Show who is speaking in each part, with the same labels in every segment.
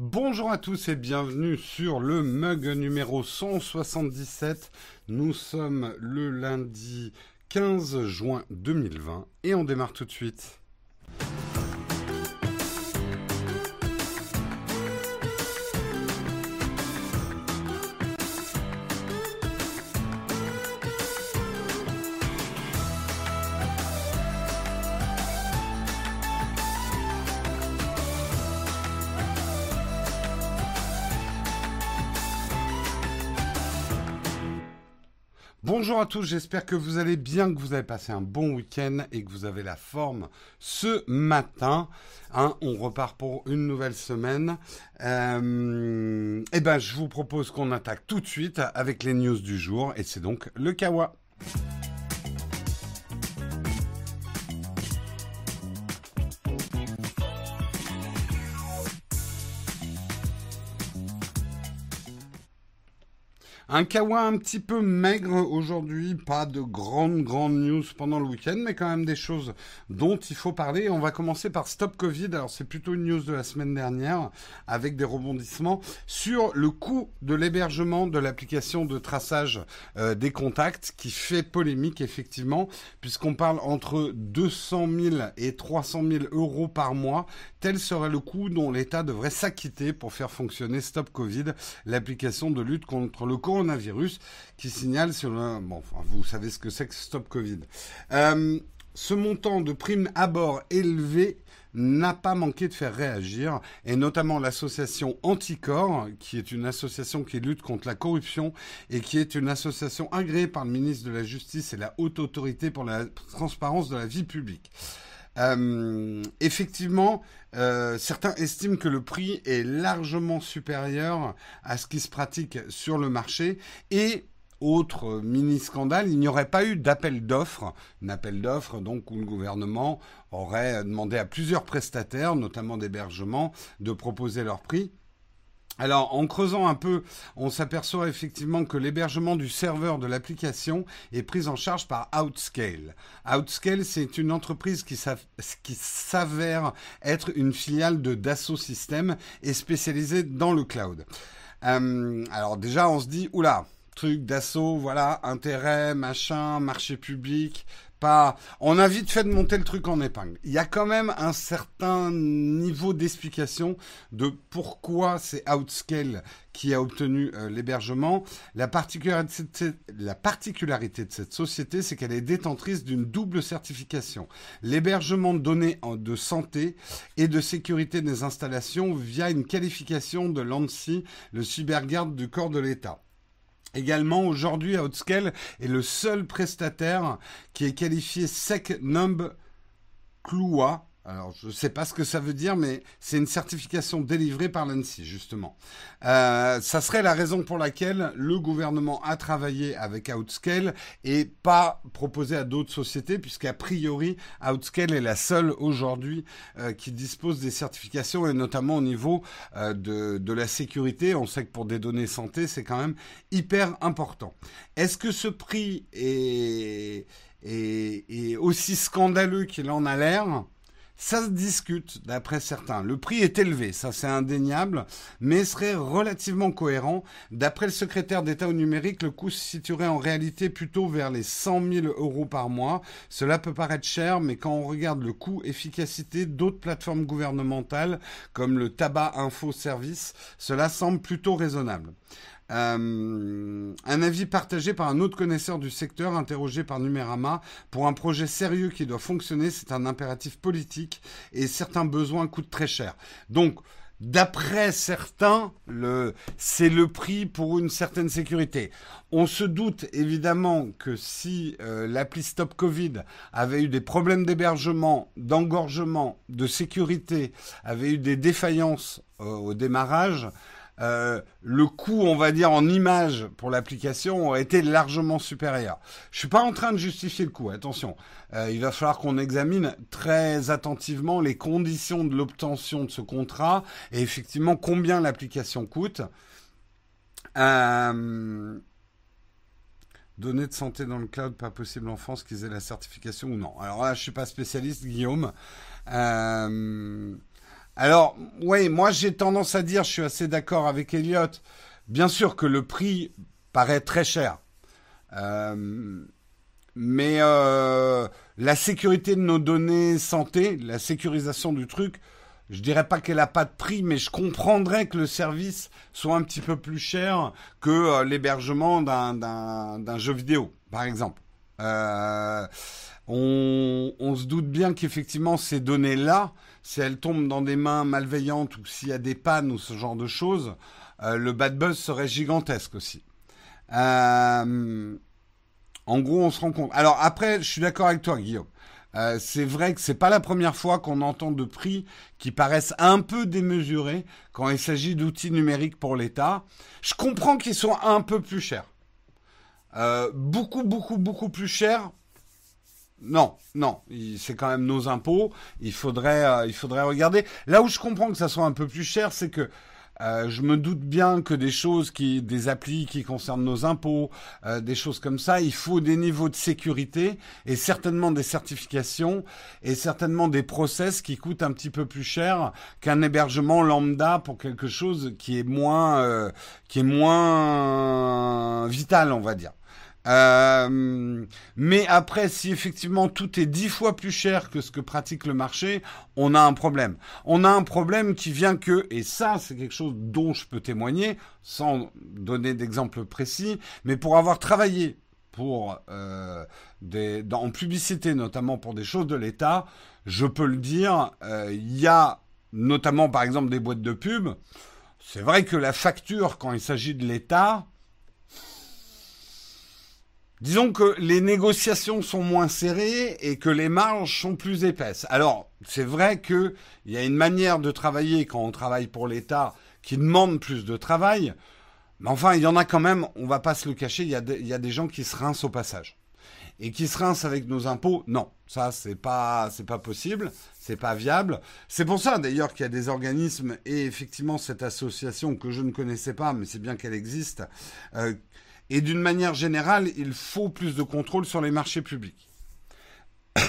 Speaker 1: Bonjour à tous et bienvenue sur le mug numéro 177. Nous sommes le lundi 15 juin 2020 et on démarre tout de suite. Bonjour à tous, j'espère que vous allez bien, que vous avez passé un bon week-end et que vous avez la forme ce matin. Hein, on repart pour une nouvelle semaine. Euh, et ben, je vous propose qu'on attaque tout de suite avec les news du jour et c'est donc le Kawa. Un kawa un petit peu maigre aujourd'hui, pas de grandes grandes news pendant le week-end, mais quand même des choses dont il faut parler. On va commencer par Stop Covid. Alors c'est plutôt une news de la semaine dernière avec des rebondissements sur le coût de l'hébergement de l'application de traçage euh, des contacts qui fait polémique effectivement puisqu'on parle entre 200 000 et 300 000 euros par mois. Tel serait le coût dont l'État devrait s'acquitter pour faire fonctionner Stop Covid, l'application de lutte contre le coronavirus coronavirus qui signale sur le... Bon, vous savez ce que c'est que Stop Covid. Euh, ce montant de primes à bord élevé n'a pas manqué de faire réagir, et notamment l'association Anticor, qui est une association qui lutte contre la corruption et qui est une association agréée par le ministre de la Justice et la Haute Autorité pour la transparence de la vie publique. Euh, effectivement, euh, certains estiment que le prix est largement supérieur à ce qui se pratique sur le marché et autre mini-scandale, il n'y aurait pas eu d'appel d'offres, un appel d'offres donc où le gouvernement aurait demandé à plusieurs prestataires, notamment d'hébergement, de proposer leur prix. Alors, en creusant un peu, on s'aperçoit effectivement que l'hébergement du serveur de l'application est pris en charge par Outscale. Outscale, c'est une entreprise qui s'avère être une filiale de Dassault Systèmes et spécialisée dans le cloud. Euh, alors déjà, on se dit, oula, truc Dassault, voilà, intérêt, machin, marché public, pas. On a vite fait de monter le truc en épingle. Il y a quand même un certain niveau d'explication de pourquoi c'est Outscale qui a obtenu euh, l'hébergement. La particularité, la particularité de cette société, c'est qu'elle est détentrice d'une double certification. L'hébergement de données de santé et de sécurité des installations via une qualification de l'ANSI, le cybergarde du corps de l'État. Également, aujourd'hui, Outscale est le seul prestataire qui est qualifié SecNumb Cloua alors, je ne sais pas ce que ça veut dire, mais c'est une certification délivrée par l'ANSI, justement. Euh, ça serait la raison pour laquelle le gouvernement a travaillé avec Outscale et pas proposé à d'autres sociétés, puisqu'a priori, Outscale est la seule aujourd'hui euh, qui dispose des certifications, et notamment au niveau euh, de, la sécurité. On sait que pour des données santé, c'est quand même hyper important. Est-ce que ce prix est aussi scandaleux qu'il en a l'air? Ça se discute, d'après certains. Le prix est élevé, ça c'est indéniable, mais serait relativement cohérent. D'après le secrétaire d'État au numérique, le coût se situerait en réalité plutôt vers les 100 000 euros par mois. Cela peut paraître cher, mais quand on regarde le coût efficacité d'autres plateformes gouvernementales, comme le tabac info service, cela semble plutôt raisonnable. Euh, un avis partagé par un autre connaisseur du secteur interrogé par Numérama. Pour un projet sérieux qui doit fonctionner, c'est un impératif politique et certains besoins coûtent très cher. Donc, D'après certains, c'est le prix pour une certaine sécurité. On se doute évidemment que si euh, l'appli Stop Covid avait eu des problèmes d'hébergement, d'engorgement, de sécurité, avait eu des défaillances euh, au démarrage, euh, le coût, on va dire, en image pour l'application été largement supérieur. Je suis pas en train de justifier le coût, attention. Euh, il va falloir qu'on examine très attentivement les conditions de l'obtention de ce contrat et effectivement combien l'application coûte. Euh, données de santé dans le cloud, pas possible en France qu'ils aient la certification ou non. Alors là, je suis pas spécialiste, Guillaume. Alors, oui, moi j'ai tendance à dire, je suis assez d'accord avec Elliot, bien sûr que le prix paraît très cher. Euh, mais euh, la sécurité de nos données santé, la sécurisation du truc, je dirais pas qu'elle a pas de prix, mais je comprendrais que le service soit un petit peu plus cher que euh, l'hébergement d'un jeu vidéo, par exemple. On, on, se doute bien qu'effectivement ces données-là, si elles tombent dans des mains malveillantes ou s'il y a des pannes ou ce genre de choses, euh, le bad buzz serait gigantesque aussi. Euh, en gros, on se rend compte. Alors après, je suis d'accord avec toi, Guillaume. Euh, c'est vrai que c'est pas la première fois qu'on entend de prix qui paraissent un peu démesurés quand il s'agit d'outils numériques pour l'État. Je comprends qu'ils soient un peu plus chers. Beaucoup, beaucoup, beaucoup plus chers. Non, non, c'est quand même nos impôts. Il faudrait, euh, il faudrait regarder. Là où je comprends que ça soit un peu plus cher, c'est que euh, je me doute bien que des choses qui, des applis qui concernent nos impôts, euh, des choses comme ça, il faut des niveaux de sécurité et certainement des certifications et certainement des process qui coûtent un petit peu plus cher qu'un hébergement lambda pour quelque chose qui est moins, euh, qui est moins vital, on va dire. Euh, mais après, si effectivement tout est dix fois plus cher que ce que pratique le marché, on a un problème. On a un problème qui vient que, et ça c'est quelque chose dont je peux témoigner, sans donner d'exemple précis, mais pour avoir travaillé pour euh, des, en publicité, notamment pour des choses de l'État, je peux le dire, euh, il y a notamment par exemple des boîtes de pub. C'est vrai que la facture, quand il s'agit de l'État, Disons que les négociations sont moins serrées et que les marges sont plus épaisses. Alors, c'est vrai qu'il y a une manière de travailler quand on travaille pour l'État qui demande plus de travail. Mais enfin, il y en a quand même, on va pas se le cacher, il y a, des gens qui se rincent au passage. Et qui se rincent avec nos impôts, non. Ça, c'est pas, pas possible, c'est pas viable. C'est pour ça, d'ailleurs, qu'il y a des organismes et effectivement cette association que je ne connaissais pas, mais c'est bien qu'elle existe, euh, et d'une manière générale, il faut plus de contrôle sur les marchés publics.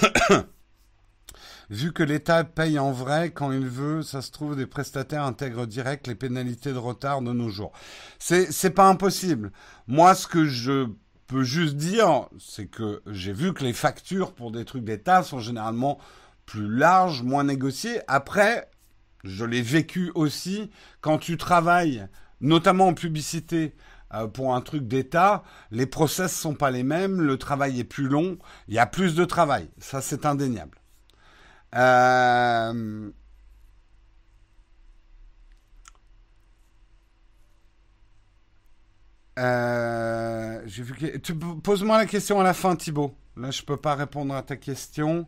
Speaker 1: Vu que l'État paye en vrai quand il veut, ça se trouve, des prestataires intègrent direct les pénalités de retard de nos jours. C'est, c'est pas impossible. Moi, ce que je peux juste dire, c'est que j'ai vu que les factures pour des trucs d'État sont généralement plus larges, moins négociées. Après, je l'ai vécu aussi quand tu travailles, notamment en publicité, euh, pour un truc d'État, les process sont pas les mêmes, le travail est plus long, il y a plus de travail, ça c'est indéniable. Euh... Euh, pose-moi la question à la fin, Thibaut. Là, je peux pas répondre à ta question.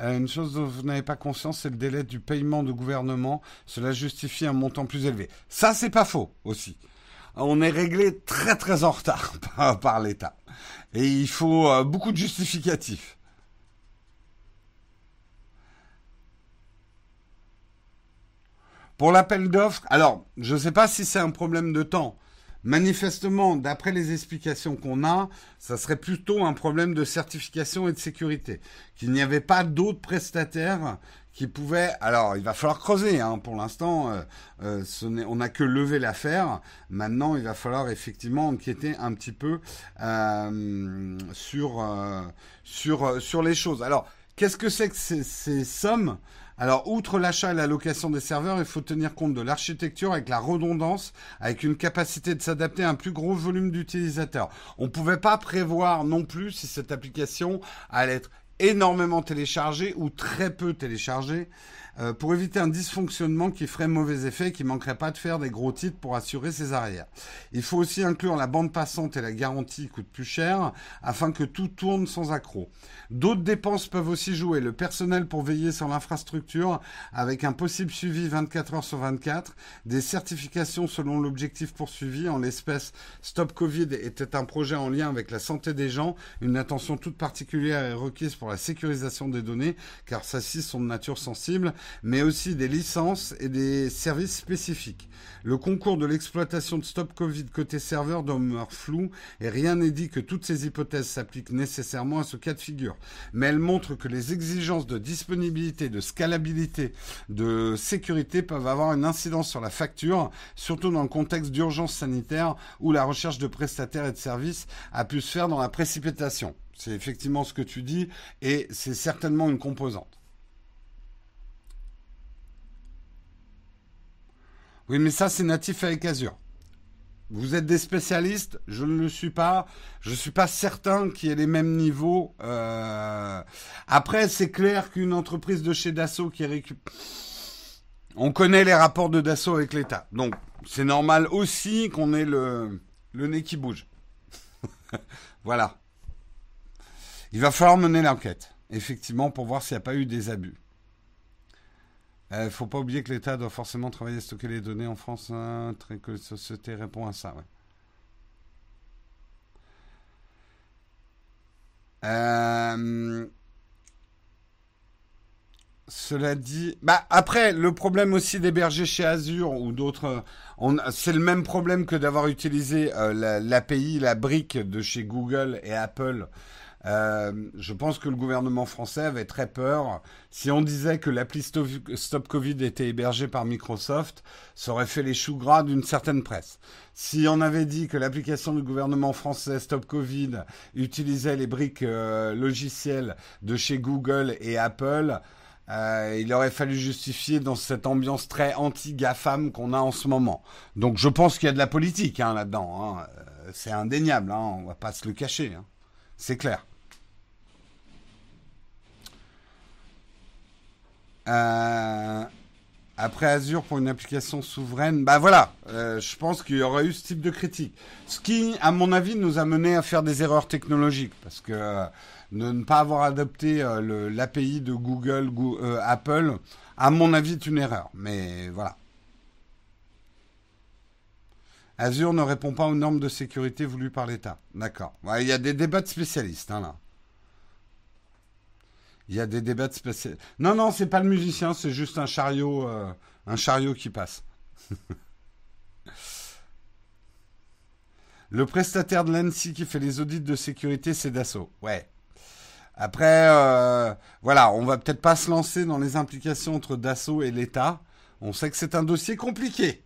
Speaker 1: Une chose dont vous n'avez pas conscience, c'est le délai du paiement de gouvernement. Cela justifie un montant plus élevé. Ça, c'est pas faux aussi on est réglé très très en retard par, l'État. Et il faut euh, beaucoup de justificatifs. Pour l'appel d'offres, alors, je ne sais pas si c'est un problème de temps. Manifestement, d'après les explications qu'on a, ça serait plutôt un problème de certification et de sécurité. Qu'il n'y avait pas d'autres prestataires qui pouvait. Alors, il va falloir creuser. Hein, pour l'instant, euh, euh, on n'a que levé l'affaire. Maintenant, il va falloir effectivement enquêter un petit peu euh, sur sur sur les choses. Alors, qu'est-ce que c'est que ces, ces sommes alors, outre l'achat et la location des serveurs, il faut tenir compte de l'architecture avec la redondance, avec une capacité de s'adapter à un plus gros volume d'utilisateurs. On ne pouvait pas prévoir non plus si cette application allait être énormément téléchargé ou très peu téléchargé euh, pour éviter un dysfonctionnement qui ferait mauvais effet et qui manquerait pas de faire des gros titres pour assurer ses arrières. Il faut aussi inclure la bande passante et la garantie coûte plus cher afin que tout tourne sans accroc. D'autres dépenses peuvent aussi jouer. Le personnel pour veiller sur l'infrastructure avec un possible suivi 24 heures sur 24, des certifications selon l'objectif poursuivi. En l'espèce, Stop Covid était un projet en lien avec la santé des gens. Une attention toute particulière est requise pour la sécurisation des données car celles-ci sont de nature sensible mais aussi des licences et des services spécifiques. Le concours de l'exploitation de Stop Covid côté serveur demeure flou et rien n'est dit que toutes ces hypothèses s'appliquent nécessairement à ce cas de figure. Mais elles montrent que les exigences de disponibilité, de scalabilité, de sécurité peuvent avoir une incidence sur la facture, surtout dans le contexte d'urgence sanitaire où la recherche de prestataires et de services a pu se faire dans la précipitation. C'est effectivement ce que tu dis et c'est certainement une composante. Oui, mais ça, c'est natif avec Azure. Vous êtes des spécialistes, je ne le suis pas. Je ne suis pas certain qu'il y ait les mêmes niveaux. Euh, après, c'est clair qu'une entreprise de chez Dassault qui récupère... On connaît les rapports de Dassault avec l'État. Donc, c'est normal aussi qu'on ait le, le nez qui bouge. voilà. Il va falloir mener l'enquête, effectivement, pour voir s'il n'y a pas eu des abus. Il euh, ne faut pas oublier que l'État doit forcément travailler à stocker les données en France. Hein, que la société répond à ça. Euh, cela dit, bah après le problème aussi d'héberger chez Azure ou d'autres, c'est le même problème que d'avoir utilisé euh, l'API, la brique de chez Google et Apple euh, je pense que le gouvernement français avait très peur. Si on disait que l'appli Stop Covid était hébergée par Microsoft, ça aurait fait les choux gras d'une certaine presse. Si on avait dit que l'application du gouvernement français Stop Covid utilisait les briques euh, logicielles de chez Google et Apple, euh, il aurait fallu justifier dans cette ambiance très anti-GAFAM qu'on a en ce moment. Donc je pense qu'il y a de la politique hein, là-dedans. Hein. C'est indéniable, hein, on va pas se le cacher. C'est clair. Euh, après Azure pour une application souveraine, bah voilà, euh, je pense qu'il y aurait eu ce type de critique. Ce qui, à mon avis, nous a mené à faire des erreurs technologiques, parce que euh, ne, pas avoir adopté l'API de Google, Apple, à mon avis, est une erreur. Mais voilà. Azure ne répond pas aux normes de sécurité voulues par l'État. D'accord. Il y a des débats de spécialistes hein, là. Il y a des débats de Non, non, c'est pas le musicien, c'est juste un chariot, euh, un chariot qui passe. le prestataire de l'ANSI qui fait les audits de sécurité, c'est Dassault. Ouais. Après, euh, voilà, on va peut-être pas se lancer dans les implications entre Dassault et l'État. On sait que c'est un dossier compliqué.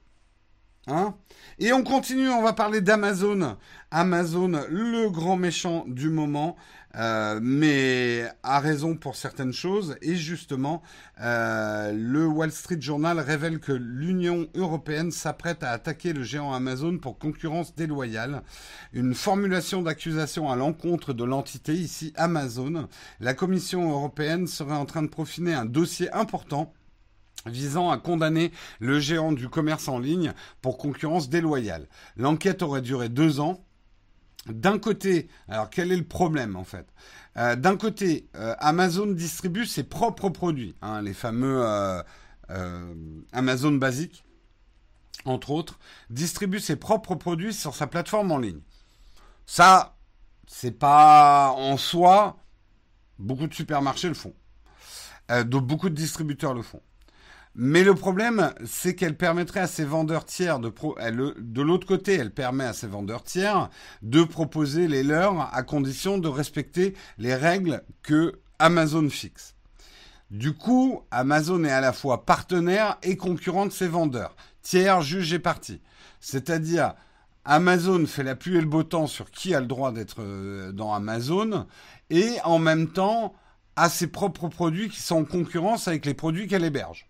Speaker 1: Hein et on continue, on va parler d'Amazon. Amazon, le grand méchant du moment. Euh, mais a raison pour certaines choses. Et justement, euh, le Wall Street Journal révèle que l'Union européenne s'apprête à attaquer le géant Amazon pour concurrence déloyale. Une formulation d'accusation à l'encontre de l'entité, ici Amazon. La Commission européenne serait en train de profiner un dossier important visant à condamner le géant du commerce en ligne pour concurrence déloyale. L'enquête aurait duré deux ans d'un côté, alors quel est le problème en fait? Euh, D'un côté, euh, Amazon distribue ses propres produits, hein, les fameux euh, Amazon basiques, entre autres, distribue ses propres produits sur sa plateforme en ligne. Ça, c'est pas en soi, beaucoup de supermarchés le font. donc beaucoup de distributeurs le font. Mais le problème, c'est qu'elle permettrait à ces vendeurs tiers de pro, de l'autre côté, elle permet à ces vendeurs tiers de proposer les leurs à condition de respecter les règles que Amazon fixe. Du coup, Amazon est à la fois partenaire et concurrent de ses vendeurs, tiers, juge et partie. C'est-à-dire, Amazon fait la pluie et le beau temps sur qui a le droit d'être euh, dans Amazon et en même temps a ses propres produits qui sont en concurrence avec les produits qu'elle héberge.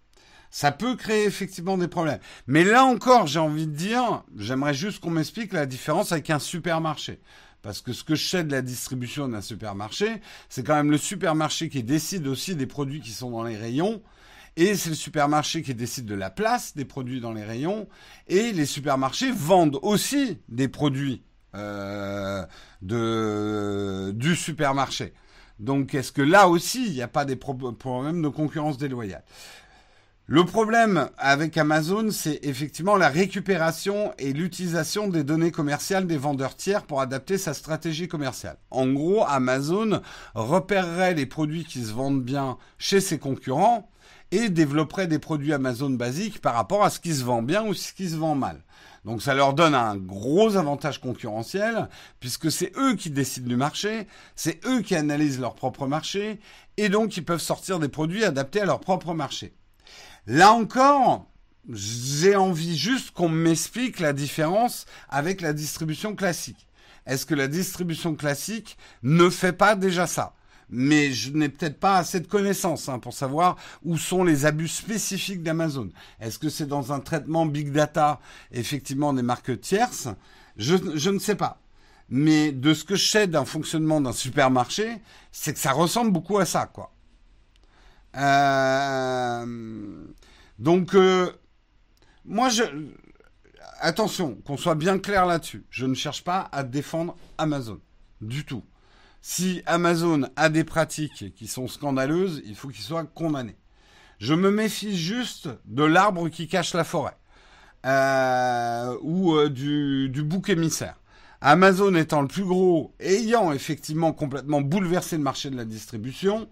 Speaker 1: Ça peut créer effectivement des problèmes. Mais là encore, j'ai envie de dire, j'aimerais juste qu'on m'explique la différence avec un supermarché. Parce que ce que je sais de la distribution d'un supermarché, c'est quand même le supermarché qui décide aussi des produits qui sont dans les rayons. Et c'est le supermarché qui décide de la place des produits dans les rayons. Et les supermarchés vendent aussi des produits euh, de, du supermarché. Donc est-ce que là aussi, il n'y a pas des problèmes de concurrence déloyale? Le problème avec Amazon, c'est effectivement la récupération et l'utilisation des données commerciales des vendeurs tiers pour adapter sa stratégie commerciale. En gros, Amazon repérerait les produits qui se vendent bien chez ses concurrents et développeraient des produits Amazon basiques par rapport à ce qui se vend bien ou ce qui se vend mal. Donc ça leur donne un gros avantage concurrentiel, puisque c'est eux qui décident du marché, c'est eux qui analysent leur propre marché, et donc ils peuvent sortir des produits adaptés à leur propre marché. Là encore, j'ai envie juste qu'on m'explique la différence avec la distribution classique. Est-ce que la distribution classique ne fait pas déjà ça? Mais je n'ai peut-être pas assez de connaissances hein, pour savoir où sont les abus spécifiques d'Amazon. Est-ce que c'est dans un traitement big data, effectivement, des marques tierces? Je, je ne sais pas. Mais de ce que je sais d'un fonctionnement d'un supermarché, c'est que ça ressemble beaucoup à ça, quoi. Euh, donc, euh, moi, attention, qu'on soit bien clair là-dessus. Je ne cherche pas à défendre Amazon du tout. Si Amazon a des pratiques qui sont scandaleuses, il faut qu'il soit condamné. Je me méfie juste de l'arbre qui cache la forêt euh, ou du bouc émissaire. Amazon étant le plus gros, ayant effectivement complètement bouleversé le marché de la distribution,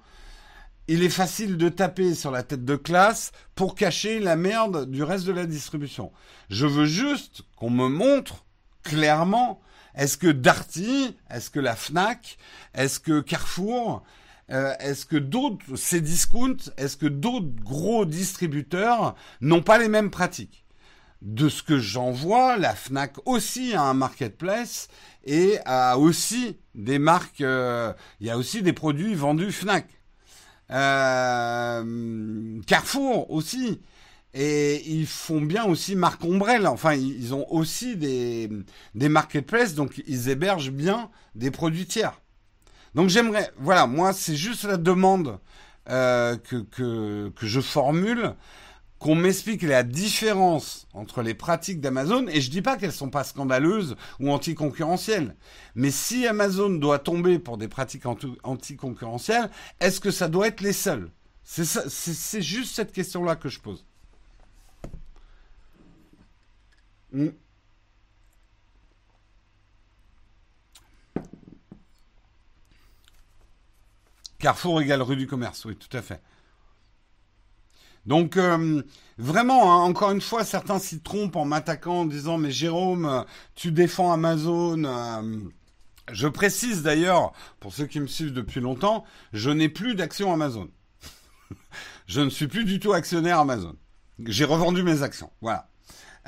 Speaker 1: il est facile de taper sur la tête de classe pour cacher la merde du reste de la distribution. Je veux juste qu'on me montre clairement est-ce que Darty, est-ce que la Fnac, est-ce que Carrefour, euh, est-ce que d'autres, ces discounts, est-ce que d'autres gros distributeurs n'ont pas les mêmes pratiques? De ce que j'en vois, la Fnac aussi a un marketplace et a aussi des marques, euh, il y a aussi des produits vendus Fnac. Euh, Carrefour aussi. Et ils font bien aussi marque ombrelle. Enfin, ils ont aussi des, des marketplaces, donc ils hébergent bien des produits tiers. Donc j'aimerais, voilà, moi c'est juste la demande euh, que, que, que je formule, qu'on m'explique la différence entre les pratiques d'Amazon, et je dis pas qu'elles sont pas scandaleuses ou anticoncurrentielles, mais si Amazon doit tomber pour des pratiques anticoncurrentielles, est-ce que ça doit être les seuls? C'est juste cette question-là que je pose. Mm. Carrefour égale rue du commerce, oui, tout à fait. Donc euh, vraiment, hein, encore une fois, certains s'y trompent en m'attaquant en disant mais Jérôme, tu défends Amazon. Euh, je précise d'ailleurs, pour ceux qui me suivent depuis longtemps, je n'ai plus d'action Amazon. je ne suis plus du tout actionnaire Amazon. J'ai revendu mes actions. Voilà.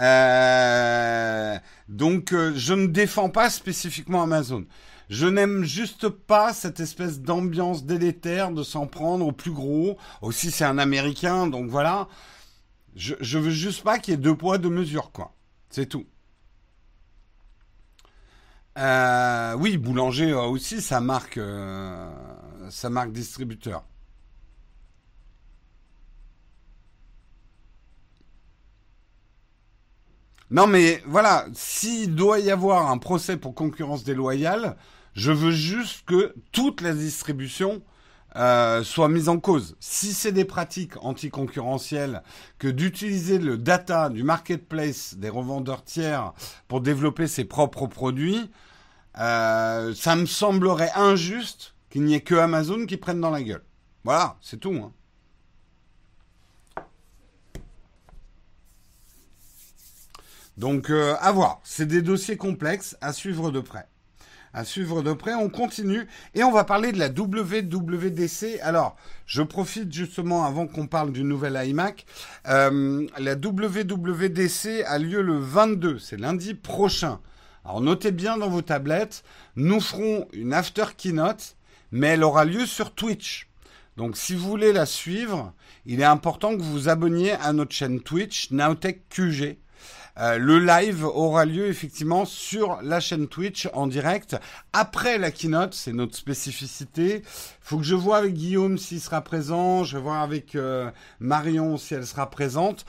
Speaker 1: Euh, donc, je ne défends pas spécifiquement Amazon. Je n'aime juste pas cette espèce d'ambiance délétère de s'en prendre au plus gros. Aussi, c'est un Américain, donc voilà. Je, veux juste pas qu'il y ait deux poids, deux mesures, quoi. C'est tout. Euh, oui, Boulanger a aussi sa marque, sa marque distributeur. Non, mais voilà, s'il doit y avoir un procès pour concurrence déloyale, je veux juste que toute la distribution euh, soit mise en cause. Si c'est des pratiques anticoncurrentielles que d'utiliser le data du marketplace des revendeurs tiers pour développer ses propres produits, euh, ça me semblerait injuste qu'il n'y ait que Amazon qui prenne dans la gueule. Voilà, c'est tout. Hein. Donc euh, à voir, c'est des dossiers complexes à suivre de près. À suivre de près, on continue et on va parler de la WWDC. Alors, je profite justement avant qu'on parle du nouvel iMac. Euh, la WWDC a lieu le 22, c'est lundi prochain. Alors notez bien dans vos tablettes, nous ferons une after keynote, mais elle aura lieu sur Twitch. Donc si vous voulez la suivre, il est important que vous vous abonniez à notre chaîne Twitch, Nowtech QG. Euh, le live aura lieu effectivement sur la chaîne Twitch en direct après la keynote. C'est notre spécificité. Faut que je vois avec Guillaume s'il sera présent. Je vais voir avec euh, Marion si elle sera présente.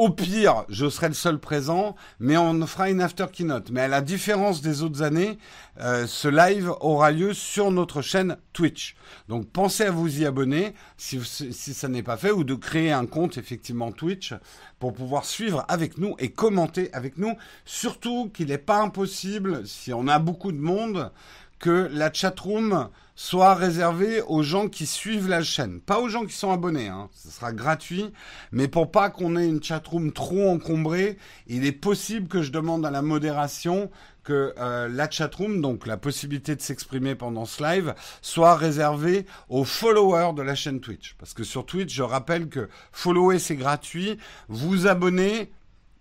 Speaker 1: Au pire, je serai le seul présent, mais on fera une after keynote. Mais à la différence des autres années, euh, ce live aura lieu sur notre chaîne Twitch. Donc pensez à vous y abonner si, si ça n'est pas fait ou de créer un compte effectivement Twitch pour pouvoir suivre avec nous et commenter avec nous. Surtout qu'il n'est pas impossible, si on a beaucoup de monde, que la chatroom soit réservée aux gens qui suivent la chaîne, pas aux gens qui sont abonnés. Hein. Ce sera gratuit, mais pour pas qu'on ait une chatroom trop encombrée, il est possible que je demande à la modération que euh, la chatroom, donc la possibilité de s'exprimer pendant ce live, soit réservée aux followers de la chaîne Twitch. Parce que sur Twitch, je rappelle que follower c'est gratuit, vous abonner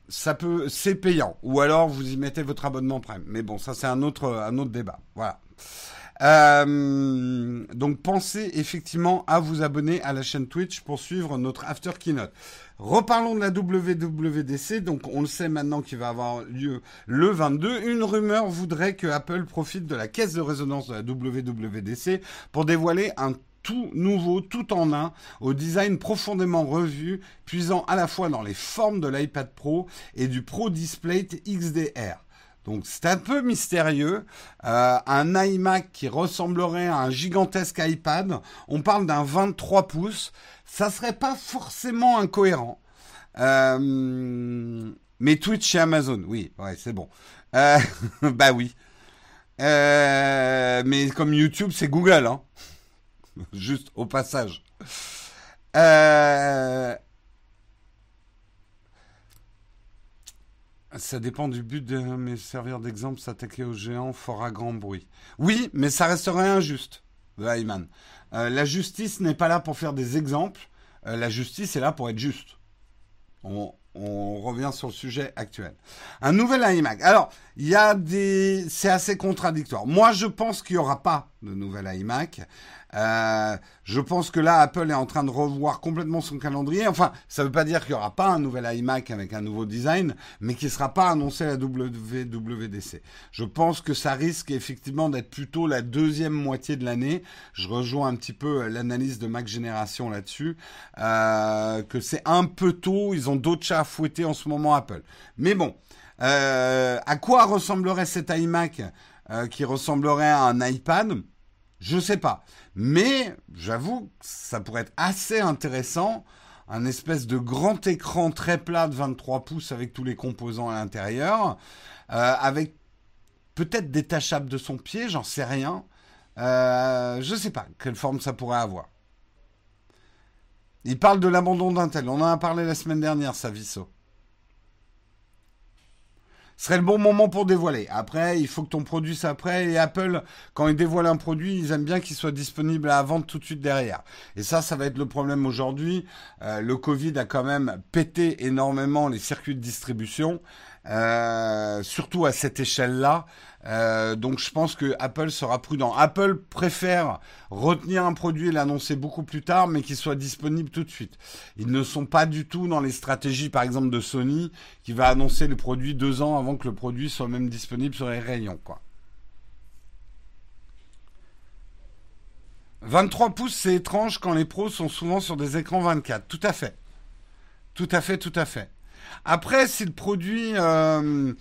Speaker 1: ça peut, c'est payant. Ou alors vous y mettez votre abonnement Prime. Mais bon, ça c'est un autre, un autre débat. Voilà. Euh, donc pensez effectivement à vous abonner à la chaîne Twitch pour suivre notre after keynote. Reparlons de la WWDC. Donc on le sait maintenant qu'il va avoir lieu le 22. Une rumeur voudrait que Apple profite de la caisse de résonance de la WWDC pour dévoiler un tout nouveau, tout en un, au design profondément revu, puisant à la fois dans les formes de l'iPad Pro et du Pro Display XDR. Donc c'est un peu mystérieux. Euh, un iMac qui ressemblerait à un gigantesque iPad. On parle d'un 23 pouces. Ça serait pas forcément incohérent. Euh, mais Twitch chez Amazon, oui, ouais, c'est bon. Euh, bah oui. mais comme YouTube, c'est Google, hein. Juste au passage. Euh, ça dépend du but de mes servir d'exemple, s'attaquer aux géants fera grand bruit. Oui, mais ça resterait injuste, Ayman. Euh, la justice n'est pas là pour faire des exemples. Euh, la justice est là pour être juste. On, on revient sur le sujet actuel. Un nouvel iMac. Alors, il y a des, c'est assez contradictoire. Moi, je pense qu'il n'y aura pas de nouvel iMac. Euh, je pense que là, Apple est en train de revoir complètement son calendrier. Enfin, ça ne veut pas dire qu'il n'y aura pas un nouvel iMac avec un nouveau design, mais qui ne sera pas annoncé à la WWDC. Je pense que ça risque effectivement d'être plutôt la deuxième moitié de l'année. Je rejoins un petit peu l'analyse de Mac Génération là-dessus, euh, que c'est un peu tôt. Ils ont d'autres chats à fouetter en ce moment, Apple. Mais bon, euh, à quoi ressemblerait cet iMac qui ressemblerait à un iPad? Je sais pas. Mais j'avoue que ça pourrait être assez intéressant. Un espèce de grand écran très plat de 23 pouces avec tous les composants à l'intérieur. Euh, avec peut-être détachable de son pied, j'en sais rien. Euh, je sais pas quelle forme ça pourrait avoir. Il parle de l'abandon d'Intel. On en a parlé la semaine dernière, Saviso serait le bon moment pour dévoiler. Après, il faut que ton produit soit prêt. Et Apple, quand ils dévoilent un produit, ils aiment bien qu'il soit disponible à la vente tout de suite derrière. Et ça, ça va être le problème aujourd'hui. Euh, le Covid a quand même pété énormément les circuits de distribution. Euh, surtout à cette échelle-là. Euh, donc je pense que Apple sera prudent. Apple préfère retenir un produit et l'annoncer beaucoup plus tard, mais qu'il soit disponible tout de suite. Ils ne sont pas du tout dans les stratégies, par exemple, de Sony, qui va annoncer le produit deux ans avant que le produit soit même disponible sur les rayons, quoi. 23 pouces, c'est étrange quand les pros sont souvent sur des écrans 24. Tout à fait. Tout à fait, tout à fait. Après, si le produit euh,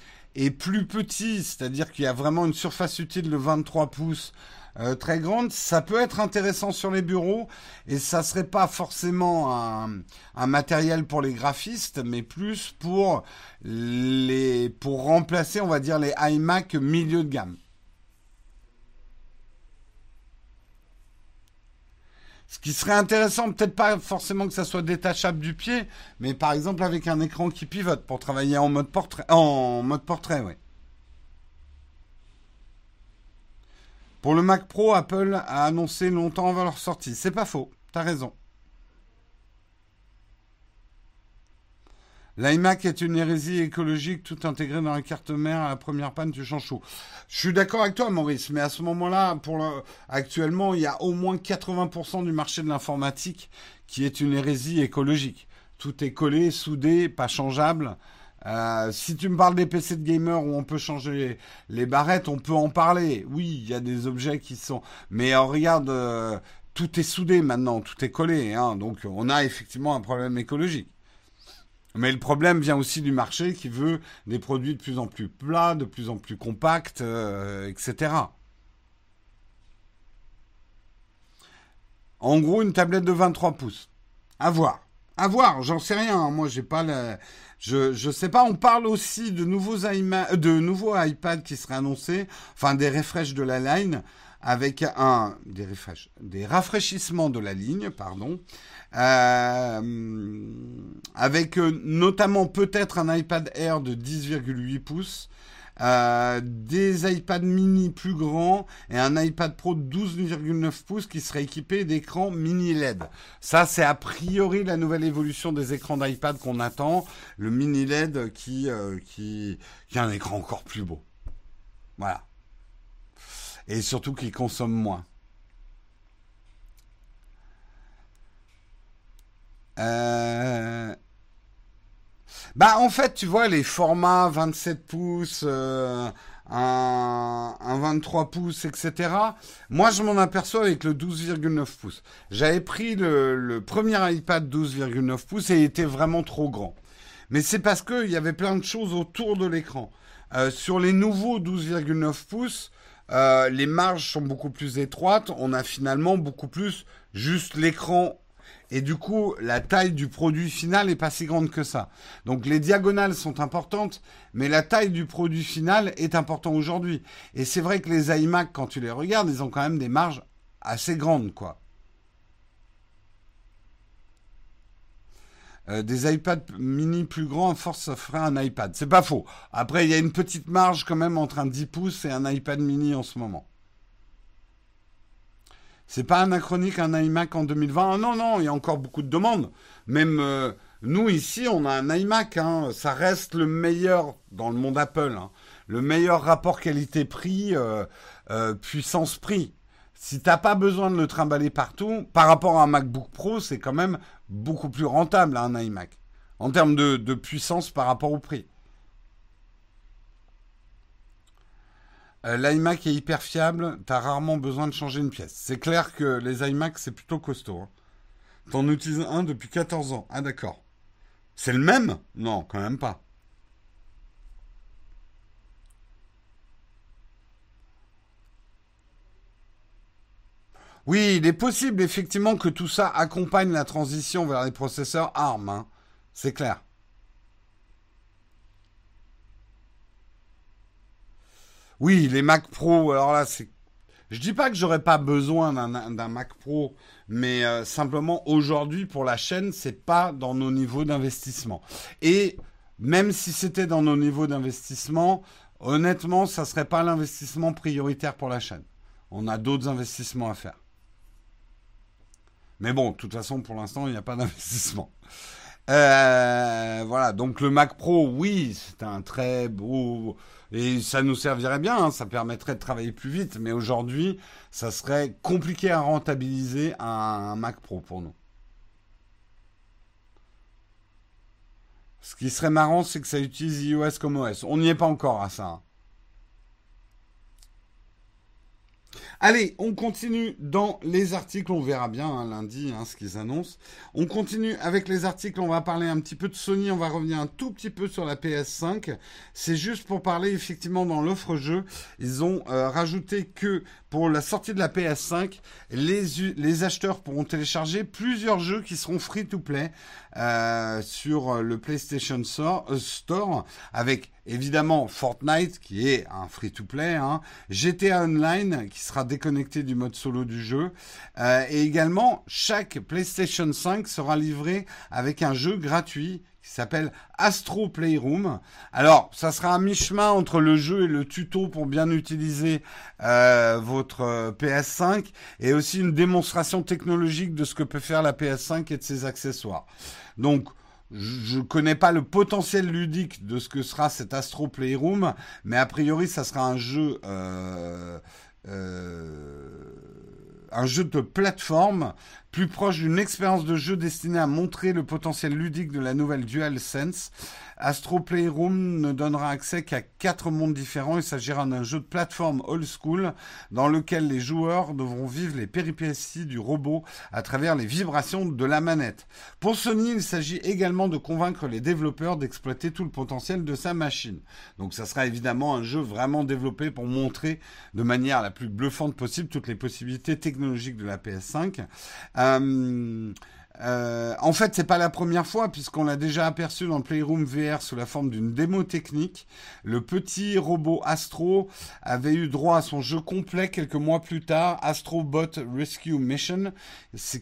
Speaker 1: est plus petit, c'est-à-dire qu'il y a vraiment une surface utile de 23 pouces euh, très grande, ça peut être intéressant sur les bureaux et ça serait pas forcément un, un matériel pour les graphistes, mais plus pour les pour remplacer, on va dire, les iMac milieu de gamme. Ce qui serait intéressant, peut-être pas forcément que ça soit détachable du pied, mais par exemple avec un écran qui pivote pour travailler en mode portrait. En mode portrait, oui. Pour le Mac Pro, Apple a annoncé longtemps avant leur sortie. C'est pas faux, t'as raison. L'iMac est une hérésie écologique tout intégrée dans la carte mère. À la première panne, tu changes tout. Je suis d'accord avec toi, Maurice, mais à ce moment-là, pour actuellement, il y a au moins 80% du marché de l'informatique qui est une hérésie écologique. Tout est collé, soudé, pas changeable. Euh, si tu me parles des PC de gamer où on peut changer les, barrettes, on peut en parler. Oui, il y a des objets qui sont. Mais euh, regarde, euh, tout est soudé maintenant, tout est collé. Hein, donc on a effectivement un problème écologique. Mais le problème vient aussi du marché qui veut des produits de plus en plus plats, de plus en plus compacts, euh, etc. En gros, une tablette de 23 pouces. À voir. À voir, j'en sais rien. Hein. Moi, j'ai pas. Je je sais pas. On parle aussi de nouveaux de iPad qui seraient annoncés, enfin des refresh de la line avec un des des rafraîchissements de la ligne, pardon, euh, avec euh, notamment peut-être un iPad Air de 10,8 pouces euh, des iPad mini plus grands et un iPad Pro de 12,9 pouces qui serait équipé d'écran mini LED. Ça, c'est a priori la nouvelle évolution des écrans d'iPad qu'on attend. Le mini LED qui, euh, qui, qui a un écran encore plus beau. Voilà. Et surtout qui consomme moins. Euh, bah en fait, tu vois, les formats 27 pouces, euh, un, 23 pouces, etc. Moi, je m'en aperçois avec le 12,9 pouces. J'avais pris le, premier iPad 12,9 pouces et il était vraiment trop grand. Mais c'est parce qu'il y avait plein de choses autour de l'écran. Euh, sur les nouveaux 12,9 pouces, euh, les marges sont beaucoup plus étroites. On a finalement beaucoup plus juste l'écran et du coup, la taille du produit final n'est pas si grande que ça. Donc les diagonales sont importantes, mais la taille du produit final est importante aujourd'hui. Et c'est vrai que les iMac, quand tu les regardes, ils ont quand même des marges assez grandes, quoi. Euh, des iPads mini plus grands, force, ça ferait un iPad. C'est pas faux. Après, il y a une petite marge quand même entre un 10 pouces et un iPad mini en ce moment. C'est pas anachronique un iMac en 2020. Ah non, non, il y a encore beaucoup de demandes. Même euh, nous ici, on a un iMac. Hein. Ça reste le meilleur dans le monde Apple. Hein. Le meilleur rapport qualité-prix, euh, puissance-prix. Si t'as pas besoin de le trimballer partout, par rapport à un MacBook Pro, c'est quand même beaucoup plus rentable un iMac en termes de puissance par rapport au prix. Euh, L'iMac est hyper fiable, t'as rarement besoin de changer une pièce. C'est clair que les iMac, c'est plutôt costaud. Hein. T'en utilises un depuis 14 ans. Ah d'accord. C'est le même? Non, quand même pas. Oui, il est possible effectivement que tout ça accompagne la transition vers les processeurs ARM. Hein. C'est clair. Oui, les Mac Pro, alors là, c'est... Je dis pas que j'aurais pas besoin d'un Mac Pro, mais euh, simplement aujourd'hui pour la chaîne, c'est pas dans nos niveaux d'investissement. Et même si c'était dans nos niveaux d'investissement, honnêtement, ça serait pas l'investissement prioritaire pour la chaîne. On a d'autres investissements à faire. Mais bon, de toute façon, pour l'instant, il n'y a pas d'investissement. Euh, voilà, donc le Mac Pro, oui, c'est un très beau et ça nous servirait bien, hein, ça permettrait de travailler plus vite, mais aujourd'hui, ça serait compliqué à rentabiliser un, Mac Pro pour nous. Ce qui serait marrant, c'est que ça utilise iOS comme OS. On n'y est pas encore à ça. Hein. Allez, on continue dans les articles. On verra bien hein, lundi hein, ce qu'ils annoncent. On continue avec les articles. On va parler un petit peu de Sony. On va revenir un tout petit peu sur la PS5. C'est juste pour parler effectivement dans l'offre jeu. Ils ont euh, rajouté que pour la sortie de la PS5, les, les acheteurs pourront télécharger plusieurs jeux qui seront free to play euh, sur le PlayStation Store, avec évidemment Fortnite qui est un free-to-play, hein, GTA Online qui sera déconnecté du mode solo du jeu, euh, et également chaque PlayStation 5 sera livré avec un jeu gratuit qui s'appelle Astro Playroom. Alors, ça sera un mi-chemin entre le jeu et le tuto pour bien utiliser euh, votre euh, PS5 et aussi une démonstration technologique de ce que peut faire la PS5 et de ses accessoires. Donc, je ne connais pas le potentiel ludique de ce que sera cet Astro Playroom, mais a priori, ça sera un jeu, euh, un jeu de plateforme plus proche d'une expérience de jeu destinée à montrer le potentiel ludique de la nouvelle DualSense. Astro Playroom ne donnera accès qu'à quatre mondes différents. Il s'agira d'un jeu de plateforme old school dans lequel les joueurs devront vivre les péripéties du robot à travers les vibrations de la manette. Pour Sony, il s'agit également de convaincre les développeurs d'exploiter tout le potentiel de sa machine. Donc ça sera évidemment un jeu vraiment développé pour montrer de manière la plus bluffante possible toutes les possibilités technologiques de la PS5. Euh, Euh, en fait, c'est pas la première fois puisqu'on l'a déjà aperçu dans le Playroom VR sous la forme d'une démo technique. Le petit robot Astro avait eu droit à son jeu complet quelques mois plus tard, Astro Bot Rescue Mission,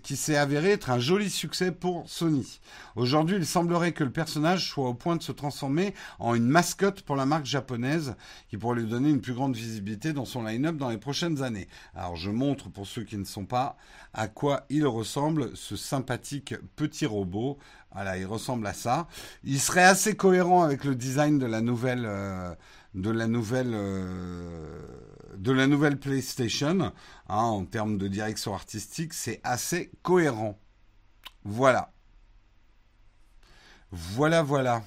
Speaker 1: qui s'est avéré être un joli succès pour Sony. Aujourd'hui, il semblerait que le personnage soit au point de se transformer en une mascotte pour la marque japonaise, qui pourrait lui donner une plus grande visibilité dans son line-up dans les prochaines années. Alors, je montre pour ceux qui ne sont pas à quoi il ressemble ce sympathique petit robot. Voilà, il ressemble à ça. Il serait assez cohérent avec le design de la nouvelle, euh, de la nouvelle, euh, de la nouvelle PlayStation. Hein, en termes de direction artistique, c'est assez cohérent. Voilà. Voilà, voilà.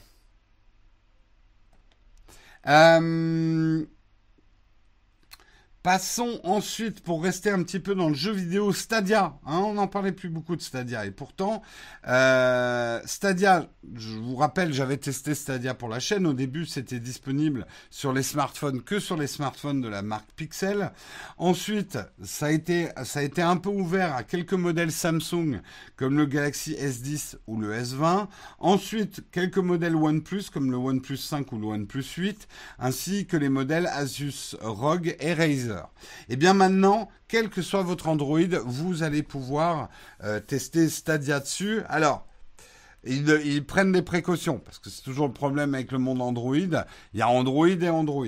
Speaker 1: Euh, Passons ensuite, pour rester un petit peu dans le jeu vidéo, Stadia. Hein, on n'en parlait plus beaucoup de Stadia. Et pourtant, euh, Stadia, je vous rappelle, j'avais testé Stadia pour la chaîne. Au début, c'était disponible sur les smartphones que sur les smartphones de la marque Pixel. Ensuite, ça a été, un peu ouvert à quelques modèles Samsung, comme le Galaxy S10 ou le S20. Ensuite, quelques modèles OnePlus, comme le OnePlus 5 ou le OnePlus 8, ainsi que les modèles Asus ROG et Razer. Et eh bien maintenant, quel que soit votre Android, vous allez pouvoir euh, tester Stadia dessus. Alors, ils, prennent des précautions, parce que c'est toujours le problème avec le monde Android. Il y a Android et Android.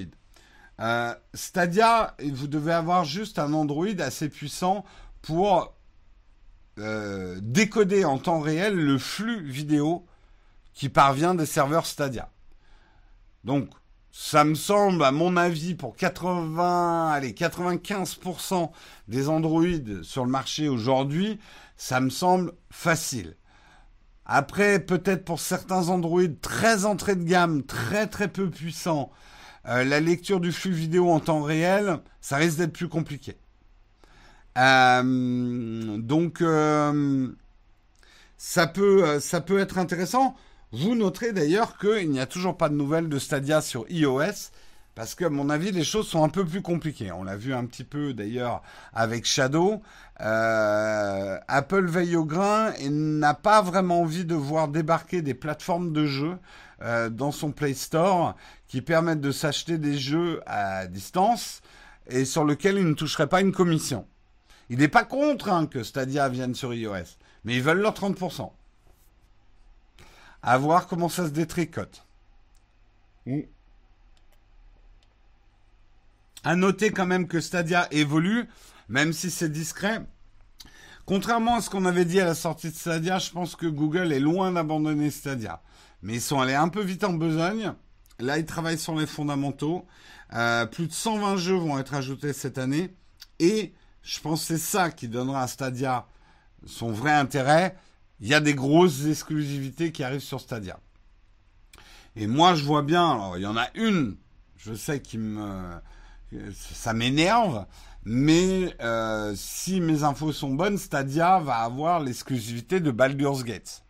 Speaker 1: Euh, Stadia, vous devez avoir juste un Android assez puissant pour euh, décoder en temps réel le flux vidéo qui parvient des serveurs Stadia. Donc, ça me semble, à mon avis, pour 80, allez, 95% des Android sur le marché aujourd'hui, ça me semble facile. Après, peut-être pour certains Android très entrée de gamme, très très peu puissants, euh, la lecture du flux vidéo en temps réel, ça risque d'être plus compliqué. Euh, donc, euh, ça peut, ça peut être intéressant. Vous noterez d'ailleurs qu'il n'y a toujours pas de nouvelles de Stadia sur iOS. Parce que, à mon avis, les choses sont un peu plus compliquées. On l'a vu un petit peu d'ailleurs avec Shadow. Euh, Apple veille au grain et n'a pas vraiment envie de voir débarquer des plateformes de jeux euh, dans son Play Store qui permettent de s'acheter des jeux à distance et sur lesquels il ne toucherait pas une commission. Il n'est pas contre hein, que Stadia vienne sur iOS, mais ils veulent leur 30%. À voir comment ça se détricote. Mm. À noter quand même que Stadia évolue, même si c'est discret. Contrairement à ce qu'on avait dit à la sortie de Stadia, je pense que Google est loin d'abandonner Stadia. Mais ils sont allés un peu vite en besogne. Là, ils travaillent sur les fondamentaux. Euh, plus de 120 jeux vont être ajoutés cette année. Et je pense que c'est ça qui donnera à Stadia son vrai intérêt il y a des grosses exclusivités qui arrivent sur Stadia. Et moi, je vois bien, alors il y en a une, je sais qui me, ça m'énerve, mais euh, si mes infos sont bonnes, Stadia va avoir l'exclusivité de Baldur's Gate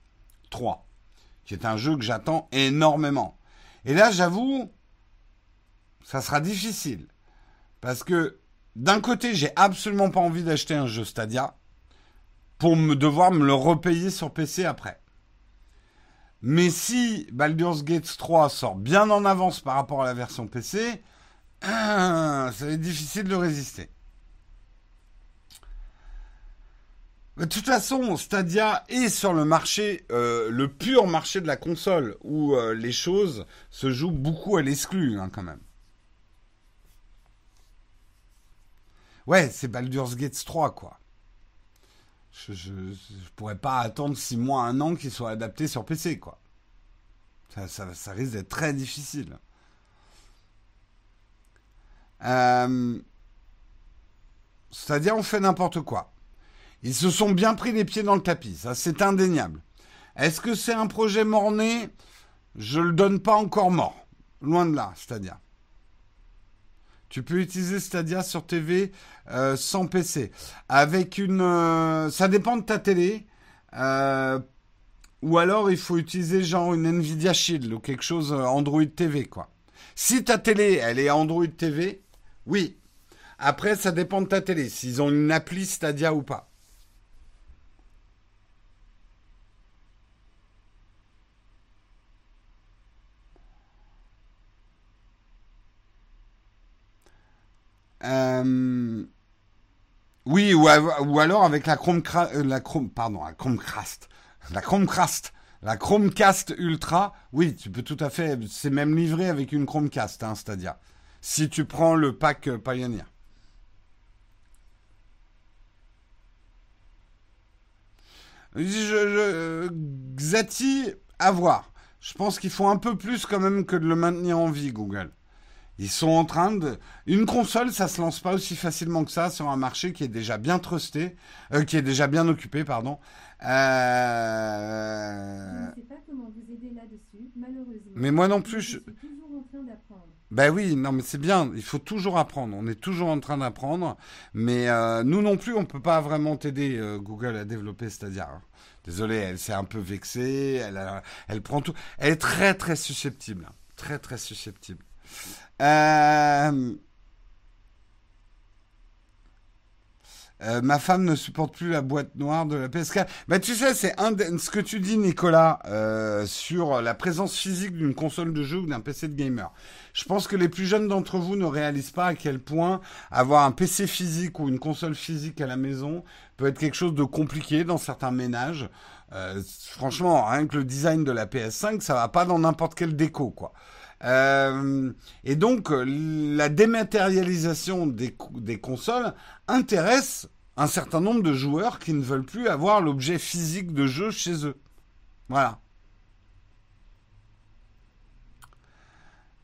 Speaker 1: 3, qui est un jeu que j'attends énormément. Et là, j'avoue, ça sera difficile, parce que d'un côté, j'ai absolument pas envie d'acheter un jeu Stadia, pour me devoir me le repayer sur PC après. Mais si Baldur's Gate 3 sort bien en avance par rapport à la version PC, ça va être difficile de résister. De toute façon, Stadia est sur le marché, euh, le pur marché de la console, où euh, les choses se jouent beaucoup à l'exclu, hein, quand même. Ouais, c'est Baldur's Gate 3, quoi. Je, ne pourrais pas attendre six mois, un an qu'il soit adapté sur PC, quoi. Ça, risque d'être très difficile. Euh, c'est-à-dire, on fait n'importe quoi. Ils se sont bien pris les pieds dans le tapis, ça c'est indéniable. Est-ce que c'est un projet mort-né Je le donne pas encore mort. Loin de là, c'est-à-dire. Tu peux utiliser Stadia sur TV euh, sans PC. Avec une... Euh, ça dépend de ta télé. Euh, ou alors il faut utiliser genre une Nvidia Shield ou quelque chose Android TV quoi. Si ta télé elle est Android TV, oui. Après ça dépend de ta télé, s'ils ont une appli Stadia ou pas. Euh, oui, ou, alors avec la Chrome, euh, la pardon, la Chromecast, la Chromecast, la Chromecast Ultra. Oui, tu peux tout à fait. C'est même livré avec une Chromecast, hein, c'est-à-dire si tu prends le pack Pioneer. Je, je, Xati, à voir. Je pense qu'il faut un peu plus quand même que de le maintenir en vie, Google. Ils sont en train de. Une console, ça se lance pas aussi facilement que ça sur un marché qui est déjà bien trusté, euh, qui est déjà bien occupé, pardon. Euh... Je ne sais pas comment vous aider là-dessus, malheureusement. Mais moi non plus. Je, suis toujours en train d'apprendre. Ben oui, non, mais c'est bien. Il faut toujours apprendre. On est toujours en train d'apprendre. Mais euh, nous non plus, on peut pas vraiment t'aider, Google, à développer c'est-à-dire. Hein. Désolé, elle s'est un peu vexée. Elle, elle prend tout. Elle est très, très susceptible. Très, très susceptible. Euh, euh, ma femme ne supporte plus la boîte noire de la PS4. Bah, tu sais, c'est ce que tu dis, Nicolas, euh, sur la présence physique d'une console de jeu ou d'un PC de gamer. Je pense que les plus jeunes d'entre vous ne réalisent pas à quel point avoir un PC physique ou une console physique à la maison peut être quelque chose de compliqué dans certains ménages. franchement, rien que le design de la PS5, ça va pas dans n'importe quel déco, quoi. Euh, et donc, la dématérialisation des, consoles intéresse un certain nombre de joueurs qui ne veulent plus avoir l'objet physique de jeu chez eux. Voilà.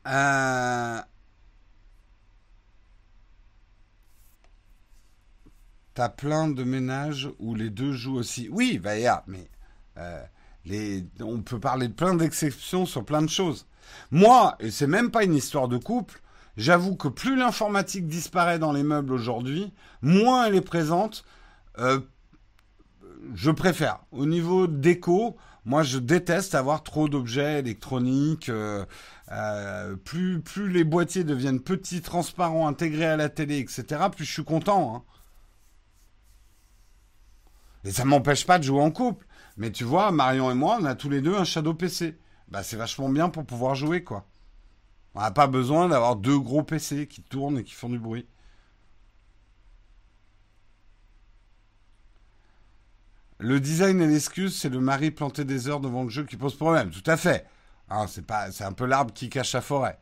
Speaker 1: Euh... T'as plein de ménages où les deux jouent aussi. Oui, bah, yeah, mais euh, on peut parler de plein d'exceptions sur plein de choses. Moi, et c'est même pas une histoire de couple, j'avoue que plus l'informatique disparaît dans les meubles aujourd'hui, moins elle est présente. Euh, je préfère. Au niveau déco, moi je déteste avoir trop d'objets électroniques. Euh, euh, plus, les boîtiers deviennent petits, transparents, intégrés à la télé, etc., plus je suis content. Hein. Et ça m'empêche pas de jouer en couple. Mais tu vois, Marion et moi, on a tous les deux un Shadow PC bah, c'est vachement bien pour pouvoir jouer, quoi. On n'a pas besoin d'avoir deux gros PC qui tournent et qui font du bruit. Le design et l'excuse, c'est le mari planté des heures devant le jeu qui pose problème. Tout à fait. Hein, c'est pas, c'est un peu l'arbre qui cache la forêt.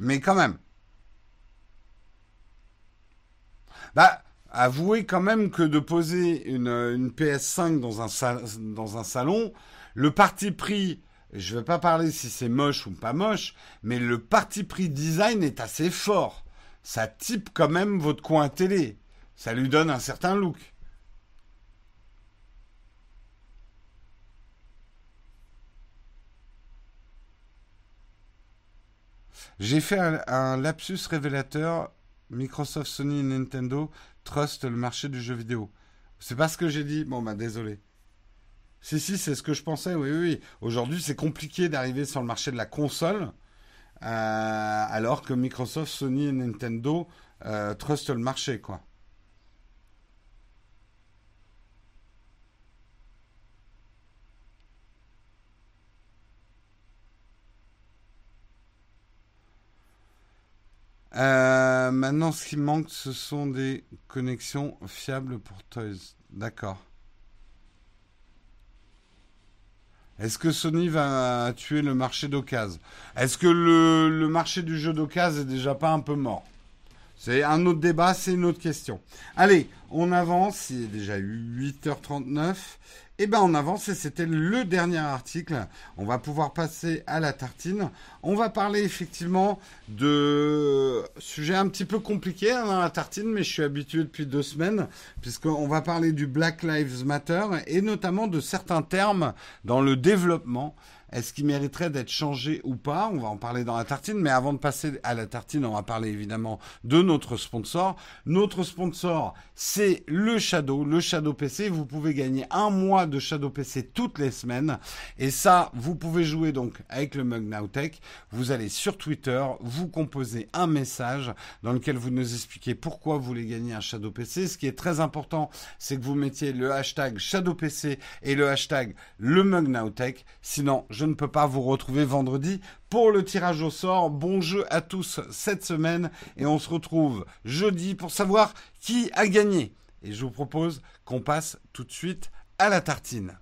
Speaker 1: Mais quand même. Bah, avouez quand même que de poser une, une PS5 dans un, dans un salon, le parti pris je ne vais pas parler si c'est moche ou pas moche, mais le parti pris design est assez fort. Ça type quand même votre coin télé. Ça lui donne un certain look. J'ai fait un, lapsus révélateur. Microsoft, Sony Nintendo trustent le marché du jeu vidéo. C'est pas ce que j'ai dit. Bon, bah désolé. Si, si, c'est ce que je pensais, oui, oui. Aujourd'hui, c'est compliqué d'arriver sur le marché de la console, euh, alors que Microsoft, Sony et Nintendo euh, trustent le marché, quoi. Euh, maintenant, ce qui manque, ce sont des connexions fiables pour Toys. D'accord. Est-ce que Sony va tuer le marché d'occasion? Est-ce que le, marché du jeu d'occasion est déjà pas un peu mort? C'est un autre débat, c'est une autre question. Allez, on avance, il est déjà 8h39 eh bien, on avance et c'était le dernier article. On va pouvoir passer à la tartine. On va parler effectivement de sujets un petit peu compliqués hein, dans la tartine, mais je suis habitué depuis deux semaines, puisqu'on va parler du Black Lives Matter et notamment de certains termes dans le développement est-ce qu'il mériterait d'être changé ou pas? On va en parler dans la tartine, mais avant de passer à la tartine, on va parler évidemment de notre sponsor. Notre sponsor, c'est le Shadow, le Shadow PC. Vous pouvez gagner un mois de Shadow PC toutes les semaines. Et ça, vous pouvez jouer donc avec le Mug Nowtech. Vous allez sur Twitter, vous composez un message dans lequel vous nous expliquez pourquoi vous voulez gagner un Shadow PC. Ce qui est très important, c'est que vous mettiez le hashtag Shadow PC et le hashtag le Mug Nowtech. Sinon, je ne peux pas vous retrouver vendredi pour le tirage au sort. Bon jeu à tous cette semaine et on se retrouve jeudi pour savoir qui a gagné. Et je vous propose qu'on passe tout de suite à la tartine.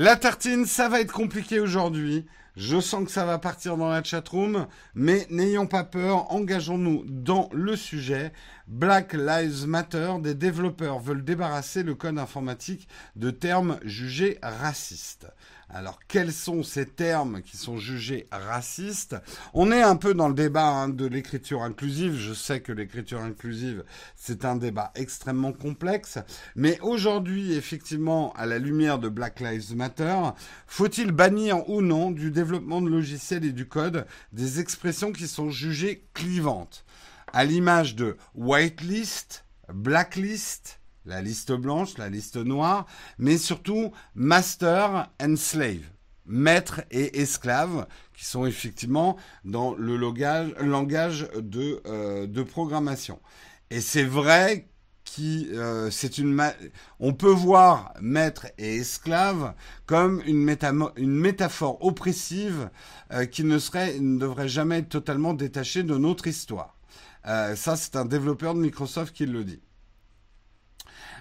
Speaker 1: La tartine, ça va être compliqué aujourd'hui. Je sens que ça va partir dans la chatroom, mais n'ayons pas peur, engageons-nous dans le sujet. Black Lives Matter, des développeurs veulent débarrasser le code informatique de termes jugés racistes. Alors, quels sont ces termes qui sont jugés racistes? On est un peu dans le débat hein, de l'écriture inclusive. Je sais que l'écriture inclusive, c'est un débat extrêmement complexe. Mais aujourd'hui, effectivement, à la lumière de Black Lives Matter, faut-il bannir ou non du développement de logiciels et du code des expressions qui sont jugées clivantes? À l'image de whitelist, blacklist, la liste blanche, la liste noire, mais surtout master and slave, maître et esclave, qui sont effectivement dans le langage, de, euh, de programmation. Et c'est vrai qui euh, on peut voir maître et esclave comme une, une métaphore oppressive euh, qui ne serait ne devrait jamais être totalement détachée de notre histoire. ça c'est un développeur de Microsoft qui le dit.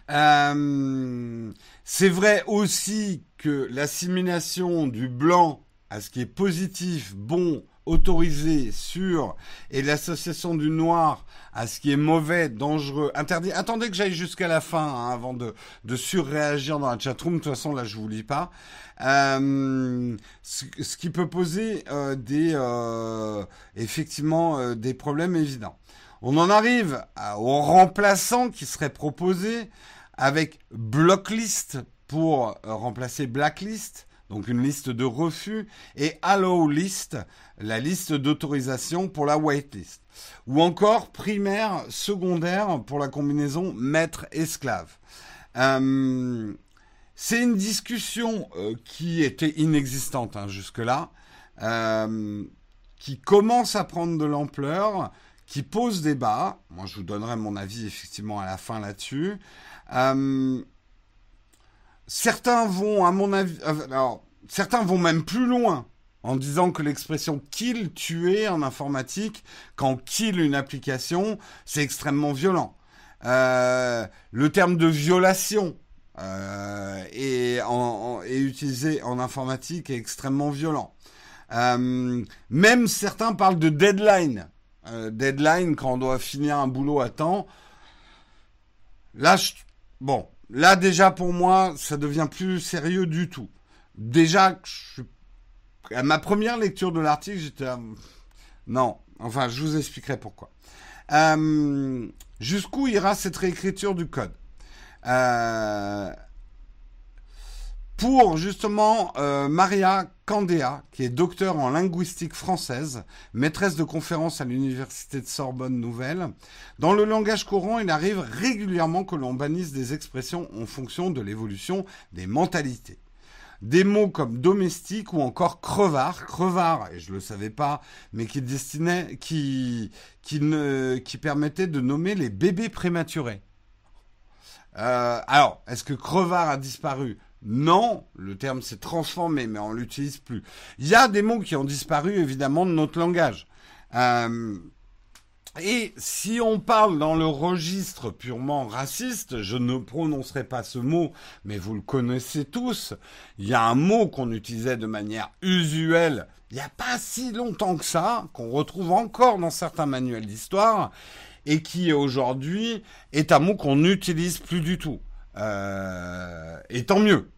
Speaker 1: Euh, c'est vrai aussi que l'assimilation du blanc à ce qui est positif, bon, autorisé, sûr, et l'association du noir à ce qui est mauvais, dangereux, interdit. Attendez que j'aille jusqu'à la fin hein, avant de, de surréagir dans la chatroom. De toute façon, là, je vous lis pas. Euh, ce, qui peut poser euh, des euh, effectivement euh, des problèmes évidents. On en arrive au remplaçant qui serait proposé avec blocklist pour euh, remplacer blacklist, donc une liste de refus, et allow list, la liste d'autorisation pour la waitlist. Ou encore primaire, secondaire pour la combinaison maître-esclave. Euh, c'est une discussion euh, qui était inexistante hein, jusque-là, qui commence à prendre de l'ampleur, qui pose débat. Moi, je vous donnerai mon avis effectivement à la fin là-dessus. Euh, certains vont, à mon avis, euh, alors, certains vont même plus loin en disant que l'expression kill, tuer en informatique, quand kill une application, c'est extrêmement violent. Euh, le terme de violation est, utilisé en informatique est extrêmement violent. Même certains parlent de deadline. Euh, deadline quand on doit finir un boulot à temps. Là, je, Bon, là déjà pour moi, ça devient plus sérieux du tout. Déjà, à ma première lecture de l'article, j'étais... Non, enfin, je vous expliquerai pourquoi. Euh, jusqu'où ira cette réécriture du code? Euh, pour justement euh, Maria Candéa, qui est docteur en linguistique française, maîtresse de conférences à l'université de Sorbonne Nouvelle. Dans le langage courant, il arrive régulièrement que l'on bannisse des expressions en fonction de l'évolution des mentalités. Des mots comme domestique ou encore crevard, crevard, et je le savais pas, mais qui destinait, qui, qui ne, qui permettait de nommer les bébés prématurés. Euh, alors, est-ce que crevard a disparu? Non, le terme s'est transformé, mais on l'utilise plus. Il y a des mots qui ont disparu, évidemment, de notre langage. Euh, et si on parle dans le registre purement raciste, je ne prononcerai pas ce mot, mais vous le connaissez tous. Il y a un mot qu'on utilisait de manière usuelle il n'y a pas si longtemps que ça, qu'on retrouve encore dans certains manuels d'histoire, et qui aujourd'hui est un mot qu'on n'utilise plus du tout. Euh, et tant mieux.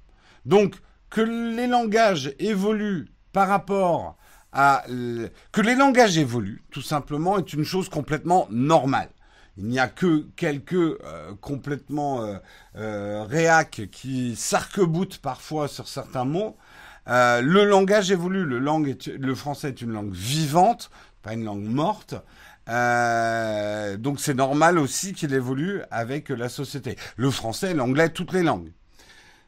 Speaker 1: Donc, que les langages évoluent par rapport à... Que les langages évoluent, tout simplement, est une chose complètement normale. Il n'y a que quelques euh, complètement euh, euh, qui s'arc-boutent parfois sur certains mots. Le langage évolue. Le français est une langue vivante, pas une langue morte. Euh, donc c'est normal aussi qu'il évolue avec la société. Le français, l'anglais, toutes les langues.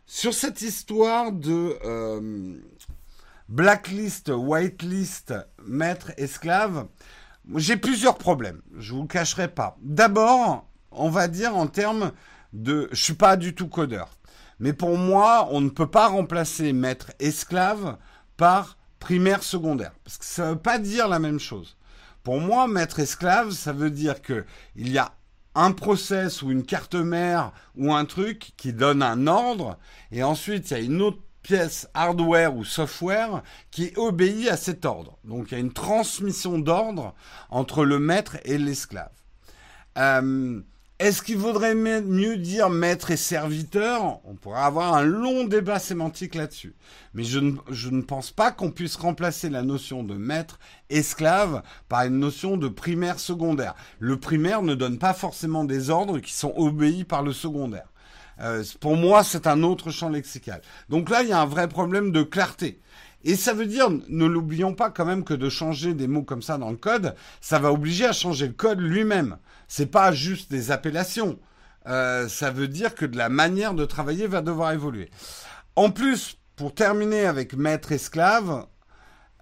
Speaker 1: Sur cette histoire de, euh, blacklist, whitelist, maître, esclave, j'ai plusieurs problèmes. Je vous le cacherai pas. D'abord, on va dire en termes de, je suis pas du tout codeur. Mais pour moi, on ne peut pas remplacer maître esclave par primaire secondaire. Parce que ça ne veut pas dire la même chose. Pour moi, maître esclave, ça veut dire que il y a un process ou une carte mère ou un truc qui donne un ordre, et ensuite il y a une autre pièce hardware ou software qui obéit à cet ordre. Donc il y a une transmission d'ordre entre le maître et l'esclave. Euh, est-ce qu'il vaudrait mieux dire maître et serviteur? On pourrait avoir un long débat sémantique là-dessus. Mais je ne, pense pas qu'on puisse remplacer la notion de maître esclave par une notion de primaire secondaire. Le primaire ne donne pas forcément des ordres qui sont obéis par le secondaire. Euh, pour moi, c'est un autre champ lexical. Donc là, il y a un vrai problème de clarté. Et ça veut dire, ne l'oublions pas quand même que de changer des mots comme ça dans le code, ça va obliger à changer le code lui-même. C'est pas juste des appellations. Euh, ça veut dire que de la manière de travailler va devoir évoluer. En plus, pour terminer avec maître esclave,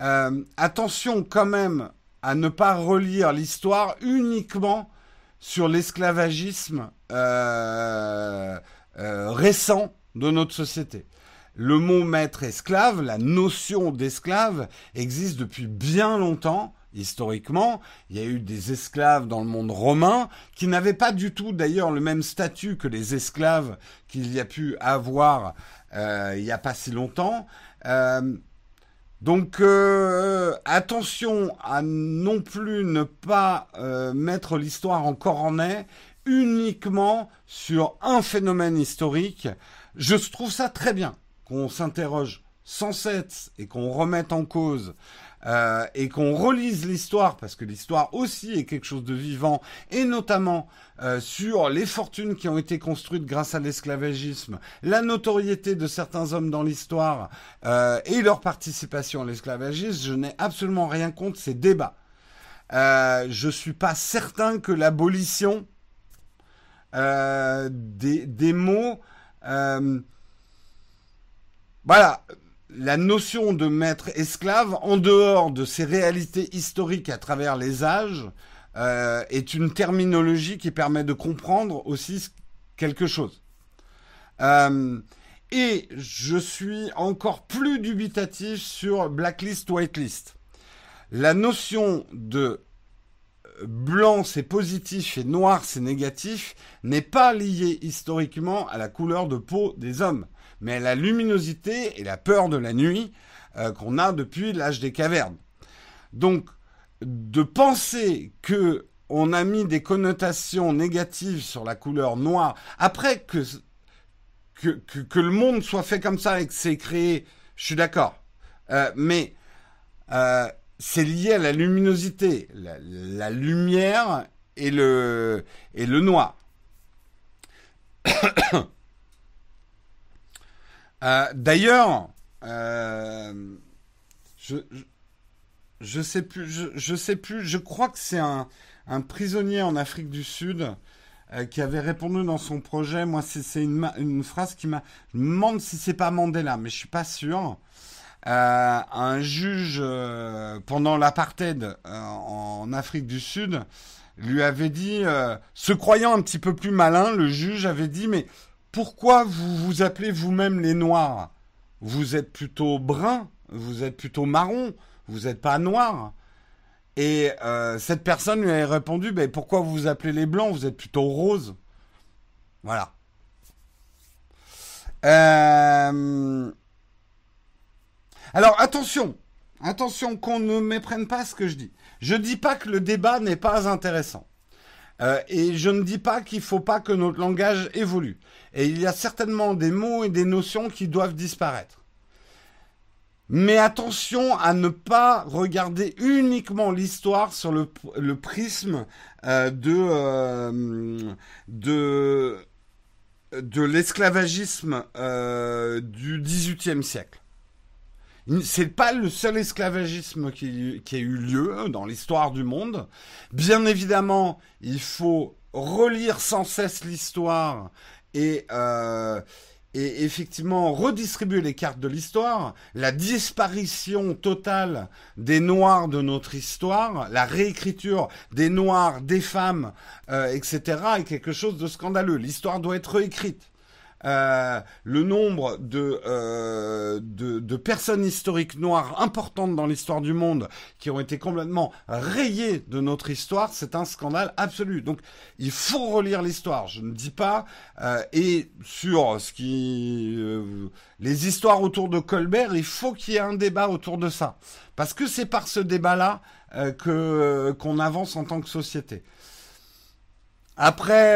Speaker 1: euh, attention quand même à ne pas relire l'histoire uniquement sur l'esclavagisme euh, récent de notre société. Le mot maître esclave, la notion d'esclave existe depuis bien longtemps. Historiquement, il y a eu des esclaves dans le monde romain qui n'avaient pas du tout d'ailleurs le même statut que les esclaves qu'il y a pu avoir euh, il n'y a pas si longtemps. Euh, donc euh, attention à non plus ne pas mettre l'histoire en cornet uniquement sur un phénomène historique. Je trouve ça très bien qu'on s'interroge sans cesse et qu'on remette en cause euh, et qu'on relise l'histoire, parce que l'histoire aussi est quelque chose de vivant, et notamment euh, sur les fortunes qui ont été construites grâce à l'esclavagisme, la notoriété de certains hommes dans l'histoire euh, et leur participation à l'esclavagisme, je n'ai absolument rien contre ces débats. Euh, je suis pas certain que l'abolition euh, des, des, mots voilà, la notion de maître esclave, en dehors de ces réalités historiques à travers les âges, euh, est une terminologie qui permet de comprendre aussi quelque chose. Euh, et je suis encore plus dubitatif sur blacklist, whitelist. La notion de blanc c'est positif et noir c'est négatif n'est pas liée historiquement à la couleur de peau des hommes mais la luminosité et la peur de la nuit euh, qu'on a depuis l'âge des cavernes. Donc, de penser que on a mis des connotations négatives sur la couleur noire, après que, que, que, le monde soit fait comme ça et que c'est créé, je suis d'accord. Euh, mais euh, c'est lié à la luminosité, la, la, lumière et le, et le noir. Euh, d'ailleurs, euh, je, je, sais plus, je, sais plus. Je crois que c'est un, un prisonnier en Afrique du Sud euh, qui avait répondu dans son projet. Moi, c'est une, une phrase qui m'a. Je me demande si c'est pas Mandela, mais je suis pas sûr. un juge pendant l'apartheid en Afrique du Sud lui avait dit, se croyant un petit peu plus malin, le juge avait dit mais pourquoi vous vous appelez vous-même les Noirs? Vous êtes plutôt brun, vous êtes plutôt marron, vous n'êtes pas noir. Et euh, cette personne lui a répondu, ben, pourquoi vous vous appelez les Blancs? Vous êtes plutôt rose. Voilà. Euh, alors attention, attention qu'on ne méprenne pas ce que je dis. Je dis pas que le débat n'est pas intéressant. Euh, et je ne dis pas qu'il ne faut pas que notre langage évolue. Et il y a certainement des mots et des notions qui doivent disparaître. Mais attention à ne pas regarder uniquement l'histoire sur le, prisme euh, de, euh, de, de l'esclavagisme du XVIIIe siècle. C'est pas le seul esclavagisme qui, a eu lieu dans l'histoire du monde. Bien évidemment, il faut relire sans cesse l'histoire et, euh, effectivement redistribuer les cartes de l'histoire, la disparition totale des Noirs de notre histoire, la réécriture des Noirs, des femmes, euh, etc., est quelque chose de scandaleux. L'histoire doit être réécrite. Euh, le nombre de, euh, de, de, personnes historiques noires importantes dans l'histoire du monde qui ont été complètement rayées de notre histoire, c'est un scandale absolu. Donc il faut relire l'histoire. Je ne dis pas euh, et sur ce qui euh, les histoires autour de Colbert, il faut qu'il y ait un débat autour de ça parce que c'est par ce débat-là euh, que qu'on avance en tant que société. Après,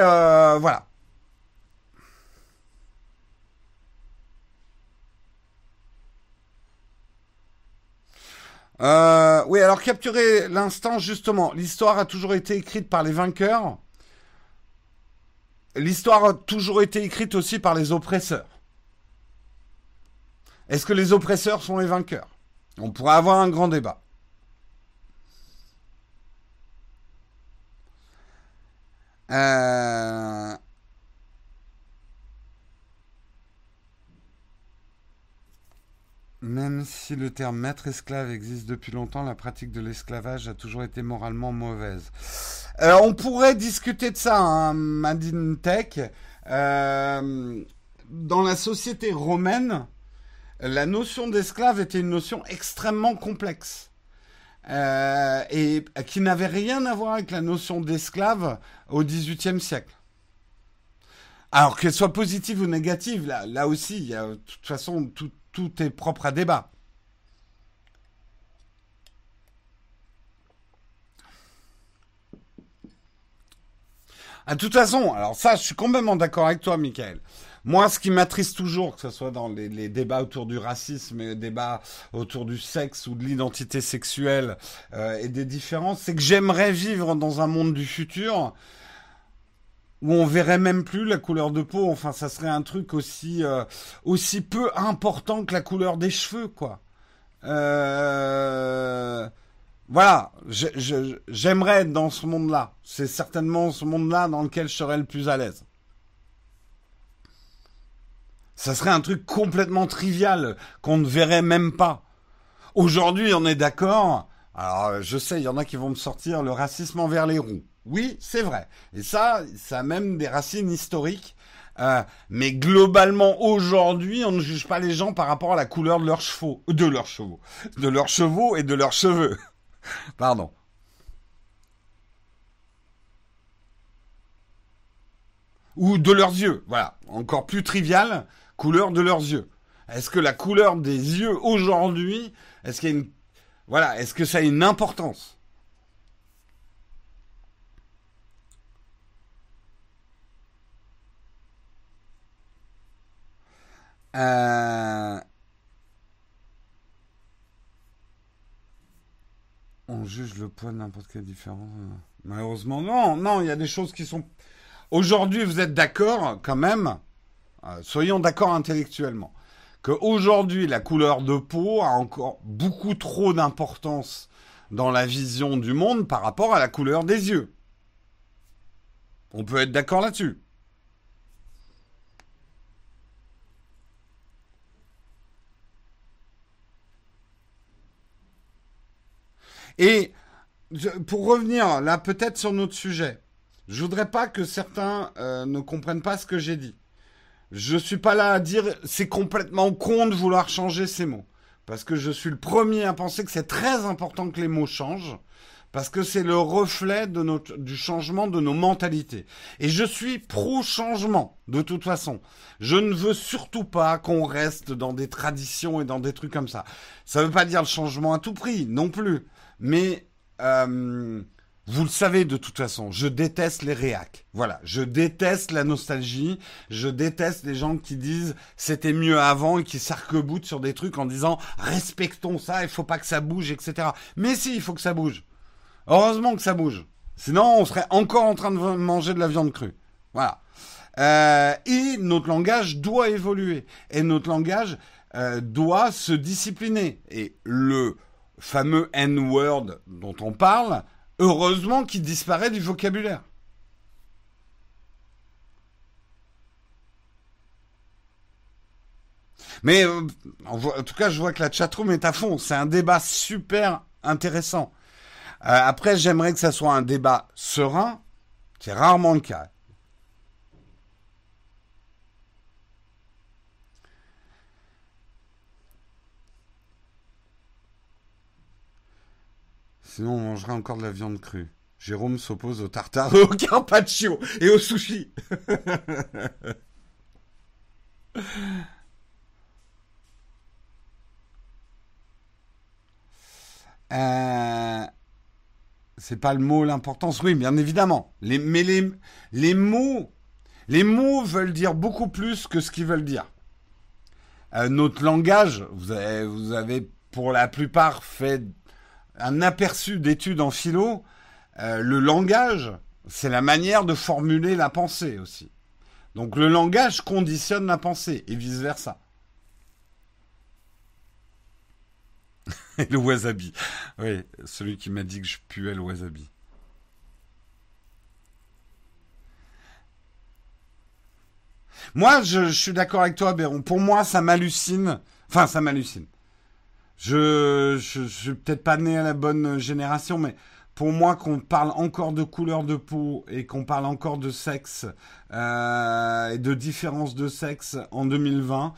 Speaker 1: voilà. Euh, oui, alors capturer l'instant, justement. L'histoire a toujours été écrite par les vainqueurs. L'histoire a toujours été écrite aussi par les oppresseurs. Est-ce que les oppresseurs sont les vainqueurs? On pourrait avoir un grand débat. Euh, Même si le terme maître esclave existe depuis longtemps, la pratique de l'esclavage a toujours été moralement mauvaise. Euh, on pourrait discuter de ça, hein, Madine Tech. Euh, dans la société romaine, la notion d'esclave était une notion extrêmement complexe. Euh, et qui n'avait rien à voir avec la notion d'esclave au XVIIIe siècle. Alors qu'elle soit positive ou négative, là, là aussi, il y a de toute façon tout, tout est propre à débat. De toute façon, alors ça, je suis complètement d'accord avec toi, Michael. Moi, ce qui m'attriste toujours, que ce soit dans les, débats autour du racisme, les débats autour du sexe ou de l'identité sexuelle euh, et des différences, c'est que j'aimerais vivre dans un monde du futur où on verrait même plus la couleur de peau. Enfin, ça serait un truc aussi euh, aussi peu important que la couleur des cheveux, quoi. Euh... Voilà, j'aimerais être dans ce monde-là. C'est certainement ce monde-là dans lequel je serais le plus à l'aise. Ça serait un truc complètement trivial qu'on ne verrait même pas. Aujourd'hui, on est d'accord. Alors, je sais, il y en a qui vont me sortir le racisme envers les roues. Oui, c'est vrai. Et ça, ça a même des racines historiques. Euh, mais globalement, aujourd'hui, on ne juge pas les gens par rapport à la couleur de leurs chevaux, de leurs chevaux, de leurs chevaux et de leurs cheveux. Pardon. Ou de leurs yeux. Voilà. Encore plus trivial, couleur de leurs yeux. Est-ce que la couleur des yeux aujourd'hui, est-ce qu'il y a une, voilà, est-ce que ça a une importance? Euh, on juge le poids de n'importe quelle différence. Euh. Malheureusement, non, non, il y a des choses qui sont. Aujourd'hui, vous êtes d'accord, quand même. Euh, soyons d'accord intellectuellement. Que aujourd'hui, la couleur de peau a encore beaucoup trop d'importance dans la vision du monde par rapport à la couleur des yeux. On peut être d'accord là-dessus. Et pour revenir là peut-être sur notre sujet, je voudrais pas que certains euh, ne comprennent pas ce que j'ai dit. Je suis pas là à dire c'est complètement con de vouloir changer ces mots. Parce que je suis le premier à penser que c'est très important que les mots changent. Parce que c'est le reflet de du changement de nos mentalités. Et je suis pro-changement, de toute façon. Je ne veux surtout pas qu'on reste dans des traditions et dans des trucs comme ça. Ça veut pas dire le changement à tout prix, non plus. Mais euh, vous le savez de toute façon, je déteste les réacs. Voilà, je déteste la nostalgie, je déteste les gens qui disent c'était mieux avant et qui s'arc-boutent sur des trucs en disant respectons ça, il faut pas que ça bouge, etc. Mais si, il faut que ça bouge. Heureusement que ça bouge. Sinon, on serait encore en train de manger de la viande crue. Voilà. Euh, et notre langage doit évoluer. Et notre langage euh, doit se discipliner. Et le fameux N-word dont on parle, heureusement qu'il disparaît du vocabulaire. Mais euh, en, tout cas, je vois que la chatroom est à fond. C'est un débat super intéressant. Euh, après, j'aimerais que ça soit un débat serein. C'est rarement le cas. Sinon, on mangerait encore de la viande crue. Jérôme s'oppose au tartare, au carpaccio et au sushi. euh... C'est pas le mot l'importance, oui, bien évidemment. Les, mais les, mots, les mots veulent dire beaucoup plus que ce qu'ils veulent dire. Euh, notre langage, vous avez pour la plupart fait un aperçu d'études en philo, euh, le langage, c'est la manière de formuler la pensée aussi. Donc le langage conditionne la pensée et vice-versa. le wasabi. Oui, celui qui m'a dit que je puais le wasabi. Moi, je, je suis d'accord avec toi, Béron. Pour moi, ça m'hallucine. Enfin, ça m'hallucine. Je, je, suis peut-être pas né à la bonne génération, mais pour moi, qu'on parle encore de couleur de peau et qu'on parle encore de sexe euh, et de différence de sexe en 2020,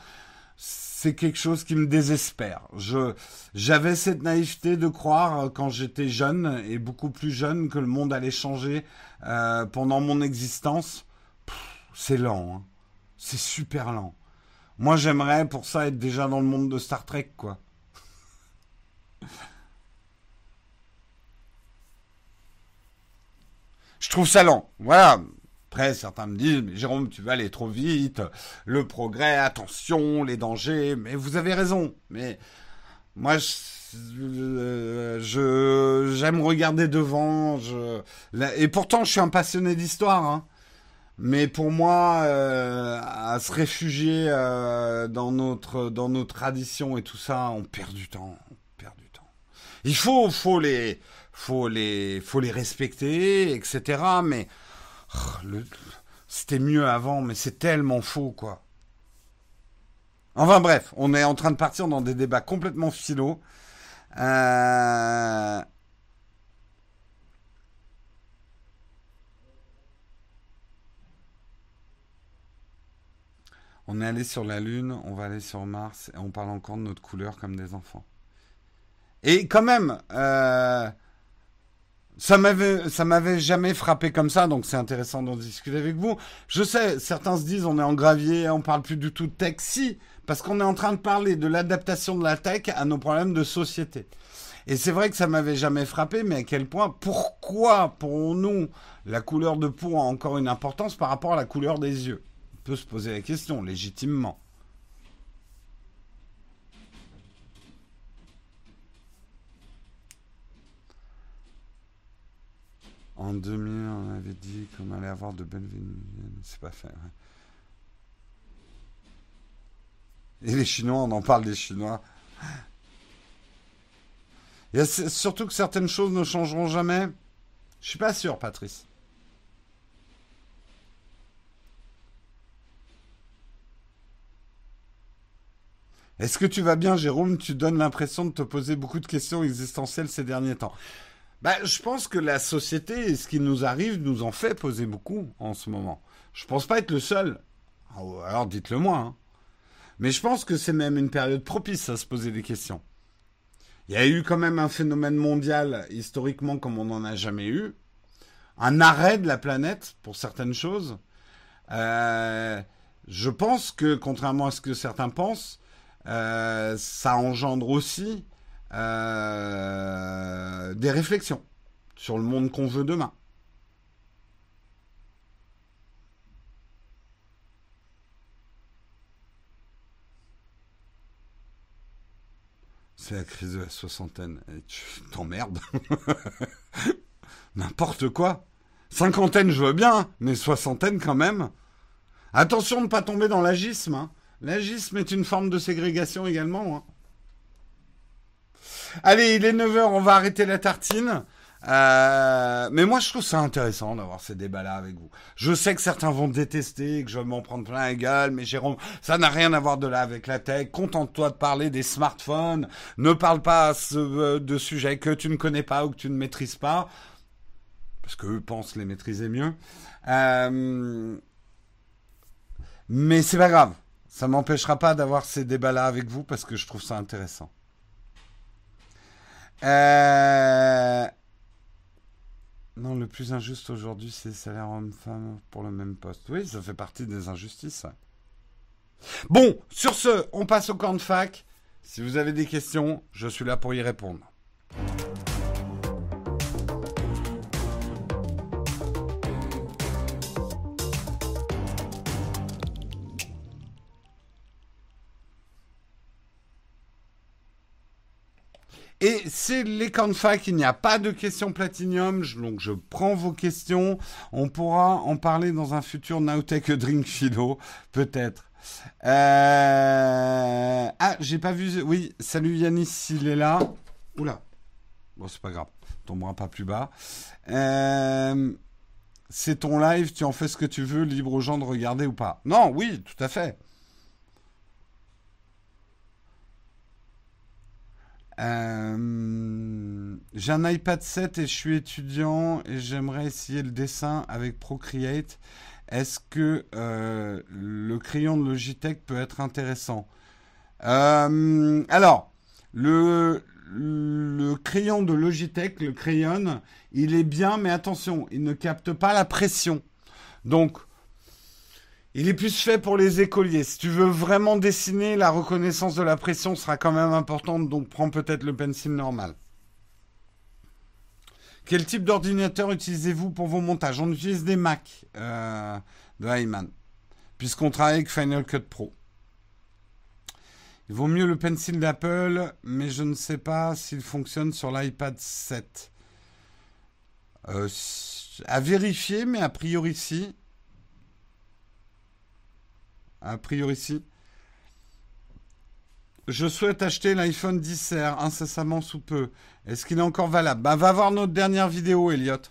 Speaker 1: c'est quelque chose qui me désespère. J'avais cette naïveté de croire euh, quand j'étais jeune et beaucoup plus jeune que le monde allait changer euh, pendant mon existence. c'est lent, hein. c'est super lent. Moi, j'aimerais pour ça être déjà dans le monde de Star Trek, quoi. Je trouve ça lent. Voilà. Après, certains me disent, mais Jérôme, tu vas aller trop vite, le progrès, attention, les dangers, mais vous avez raison. Mais moi, je, j'aime regarder devant. Et pourtant, je suis un passionné d'histoire. Hein. Mais pour moi, euh, à se réfugier euh, dans nos traditions et tout ça, on perd du temps. Il faut, faut les, faut les, faut les respecter, etc. Mais oh, c'était mieux avant, mais c'est tellement faux, quoi. Enfin bref, on est en train de partir dans des débats complètement philo. Euh, on est allé sur la Lune, on va aller sur Mars et on parle encore de notre couleur comme des enfants. Et quand même, euh, ça m'avait, jamais frappé comme ça, donc c'est intéressant d'en discuter avec vous. Je sais, certains se disent, on est en gravier, on parle plus du tout de tech. Si, parce qu'on est en train de parler de l'adaptation de la tech à nos problèmes de société. Et c'est vrai que ça m'avait jamais frappé, mais à quel point, pourquoi pour nous la couleur de peau a encore une importance par rapport à la couleur des yeux? On peut se poser la question légitimement. En 2000, on avait dit qu'on allait avoir de belles C'est pas fait. Et les Chinois, on en parle des Chinois. Surtout que certaines choses ne changeront jamais. Je suis pas sûr, Patrice. Est-ce que tu vas bien, Jérôme? Tu donnes l'impression de te poser beaucoup de questions existentielles ces derniers temps. Bah, je pense que la société ce qui nous arrive nous en fait poser beaucoup en ce moment. Je pense pas être le seul. Ah alors dites-le moi. Hein. Mais je pense que c'est même une période propice à se poser des questions. Il y a eu quand même un phénomène mondial historiquement comme on n'en a jamais eu. Un arrêt de la planète pour certaines choses. Euh, je pense que, contrairement à ce que certains pensent, euh, ça engendre aussi euh, des réflexions sur le monde qu'on veut demain. C'est la crise de la soixantaine. Et tu t'emmerdes. N'importe quoi. Cinquantaine, je veux bien, mais soixantaine quand même. Attention de ne pas tomber dans l'agisme. Hein. L'agisme est une forme de ségrégation également. Hein. Allez, il est 9h, on va arrêter la tartine. Euh, mais moi, je trouve ça intéressant d'avoir ces débats-là avec vous. Je sais que certains vont détester, que je vais m'en prendre plein la gueule, mais Jérôme, ça n'a rien à voir de là avec la tech. Contente-toi de parler des smartphones. Ne parle pas euh, de sujets que tu ne connais pas ou que tu ne maîtrises pas, parce qu'eux pensent les maîtriser mieux. Euh, mais c'est pas grave. Ça m'empêchera pas d'avoir ces débats-là avec vous parce que je trouve ça intéressant. Euh... Non, le plus injuste aujourd'hui, c'est salaire homme-femme pour le même poste. Oui, ça fait partie des injustices. Bon, sur ce, on passe au camp de fac. Si vous avez des questions, je suis là pour y répondre. Et c'est les fac, il n'y a pas de questions platinium, donc je prends vos questions. On pourra en parler dans un futur Nowtech Drink Philo, peut-être. Euh... Ah, j'ai pas vu. Oui, salut Yanis, s'il est là. Oula. Bon, c'est pas grave. Tombera pas plus bas. Euh... C'est ton live, tu en fais ce que tu veux, libre aux gens de regarder ou pas. Non, oui, tout à fait. Euh, j'ai un iPad 7 et je suis étudiant et j'aimerais essayer le dessin avec Procreate. Est-ce que euh, le crayon de Logitech peut être intéressant? Euh, Alors, le, le crayon de Logitech, le crayon, il est bien, mais attention, il ne capte pas la pression. Donc, il est plus fait pour les écoliers. Si tu veux vraiment dessiner, la reconnaissance de la pression sera quand même importante, donc prends peut-être le pencil normal. Quel type d'ordinateur utilisez-vous pour vos montages? On utilise des Mac euh, de Hyman, puisqu'on travaille avec Final Cut Pro. Il vaut mieux le pencil d'Apple, mais je ne sais pas s'il fonctionne sur l'iPad 7. Euh, à vérifier, mais a priori si a priori si. Je souhaite acheter l'iPhone 10R incessamment sous peu. Est-ce qu'il est encore valable? Bah va voir notre dernière vidéo, Elliot.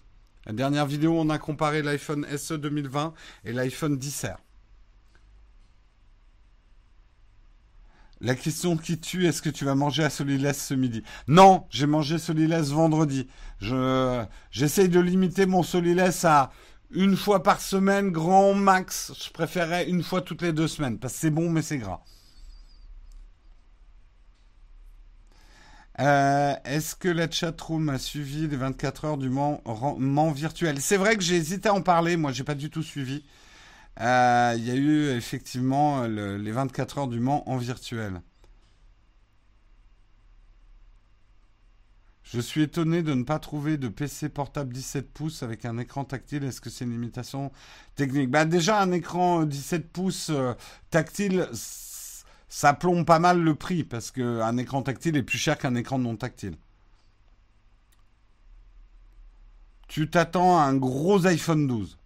Speaker 1: La dernière vidéo, on a comparé l'iPhone SE 2020 et l'iPhone 10R. La question qui tue, est-ce que tu vas manger à Solilès ce midi? Non, j'ai mangé Solilès vendredi. Je, j'essaye de limiter mon Solilès à une fois par semaine, grand max. Je préférerais une fois toutes les deux semaines, parce que c'est bon, mais c'est gras. Euh, est-ce que la chatroom a suivi les 24 heures du Mans, virtuel? C'est vrai que j'ai hésité à en parler, moi j'ai pas du tout suivi. Euh, il y a eu effectivement les 24 heures du Mans en virtuel. Je suis étonné de ne pas trouver de PC portable 17 pouces avec un écran tactile. Est-ce que c'est une limitation technique? Bah Déjà, un écran 17 euh, pouces euh, tactile, ça plombe pas mal le prix parce qu'un écran tactile est plus cher qu'un écran non tactile. Tu t'attends à un gros iPhone 12.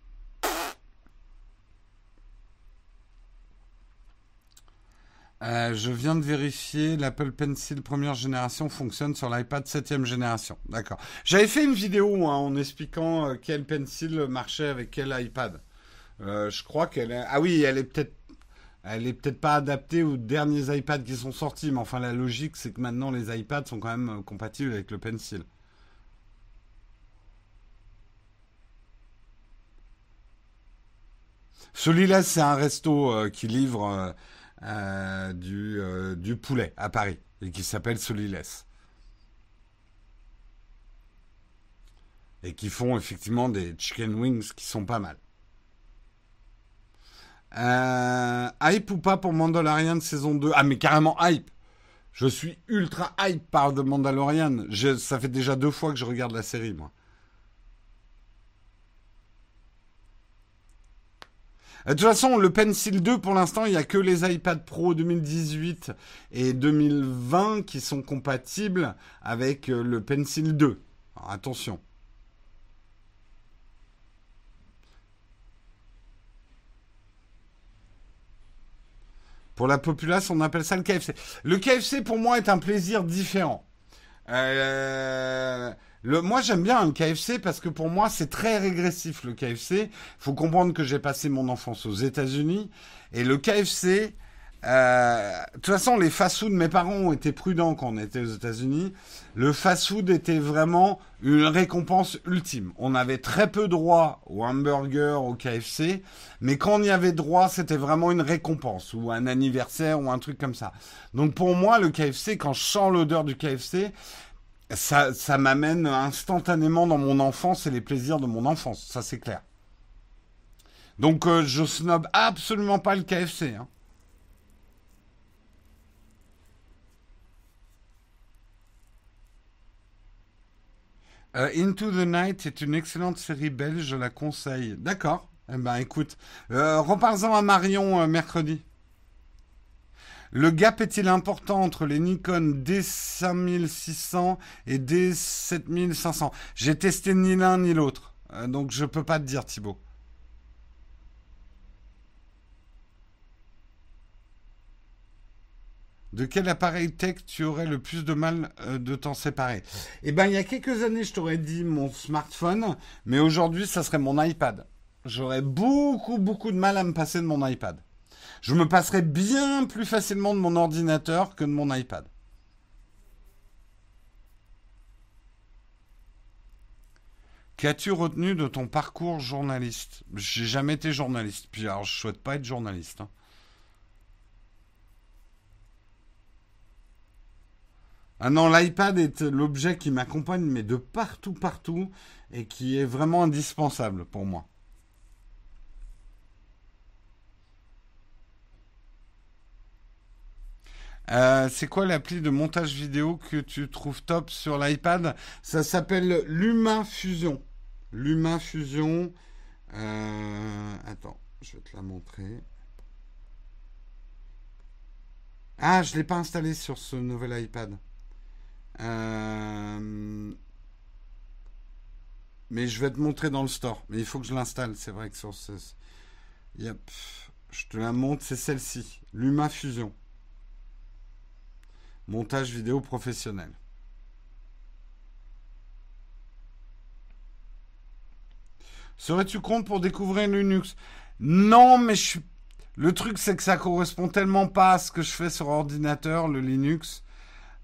Speaker 1: Euh, je viens de vérifier, l'Apple Pencil première génération fonctionne sur l'iPad septième génération. D'accord. J'avais fait une vidéo en expliquant euh, quel pencil marchait avec quel iPad. Euh, je crois qu'elle est... Ah oui, elle est peut-être... Elle est peut-être pas adaptée aux derniers iPads qui sont sortis, mais enfin la logique c'est que maintenant les iPads sont quand même compatibles avec le Pencil. Celui-là, c'est un resto qui livre euh, du, euh, du poulet à Paris et qui s'appelle Solilès. Et qui font effectivement des chicken wings qui sont pas mal. Euh, hype ou pas pour Mandalorian saison 2 Ah mais carrément hype Je suis ultra hype par The Mandalorian. ça fait déjà deux fois que je regarde la série moi. De toute façon, le Pencil 2, pour l'instant, il n'y a que les iPad Pro 2018 et 2020 qui sont compatibles avec euh, le Pencil 2. attention. Pour la populace, on appelle ça le KFC. Le KFC, pour moi, est un plaisir différent. Euh, Le, moi, j'aime bien le KFC parce que pour moi, c'est très régressif le KFC. Faut comprendre que j'ai passé mon enfance aux États-Unis et le KFC. Euh, de toute façon, les fast-food, mes parents ont été prudents quand on était aux États-Unis. Le fast-food était vraiment une récompense ultime. On avait très peu droit au hamburger, au KFC, mais quand on y avait droit, c'était vraiment une récompense ou un anniversaire ou un truc comme ça. Donc pour moi, le KFC, quand je sens l'odeur du KFC, ça, m'amène instantanément dans mon enfance et les plaisirs de mon enfance, ça c'est clair. Donc euh, je snob absolument pas le KFC. Hein. Euh, Into the Night est une excellente série belge, je la conseille. D'accord. Eh ben écoute, euh, reparlons à Marion euh, mercredi. Le gap est-il important entre les Nikon D5600 et D7500 J'ai testé ni l'un ni l'autre, euh, donc je peux pas te dire Thibaut. De quel appareil tech tu aurais le plus de mal euh, de t'en séparer? Eh ben, il y a quelques années, je t'aurais dit mon smartphone, mais aujourd'hui, ça serait mon iPad. J'aurais beaucoup, beaucoup de mal à me passer de mon iPad je me passerais bien plus facilement de mon ordinateur que de mon iPad. Qu'as-tu retenu de ton parcours journaliste? J'ai jamais été journaliste. Puis alors, je souhaite pas être journaliste. Hein. Ah non, l'iPad est l'objet qui m'accompagne, mais de partout, partout, et qui est vraiment indispensable pour moi. Euh, c'est quoi l'appli de montage vidéo que tu trouves top sur l'iPad? Ça s'appelle Luma Fusion. Luma Fusion. Euh, attends, je vais te la montrer. Ah, je ne l'ai pas installé sur ce nouvel iPad. Euh, mais je vais te montrer dans le store. Mais il faut que je l'installe. C'est vrai que sur ce. Yep. Je te la montre, c'est celle-ci. Luma Fusion. Montage vidéo professionnel. Serais-tu compte pour découvrir Linux? Non, mais je suis... Le truc, c'est que ça correspond tellement pas à ce que je fais sur ordinateur, le Linux,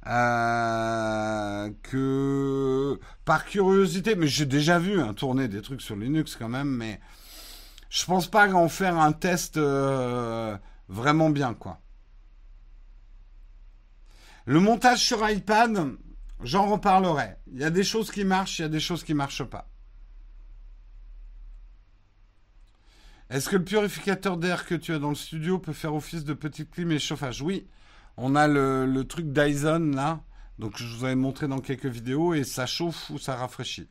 Speaker 1: euh, que par curiosité, mais j'ai déjà vu hein, tourner des trucs sur Linux quand même, mais je pense pas en faire un test euh, vraiment bien, quoi. Le montage sur iPad, j'en reparlerai. Il y a des choses qui marchent, il y a des choses qui ne marchent pas. Est-ce que le purificateur d'air que tu as dans le studio peut faire office de petite clim et chauffage? Oui. On a le, truc Dyson là. Donc je vous avais montré dans quelques vidéos et ça chauffe ou ça rafraîchit.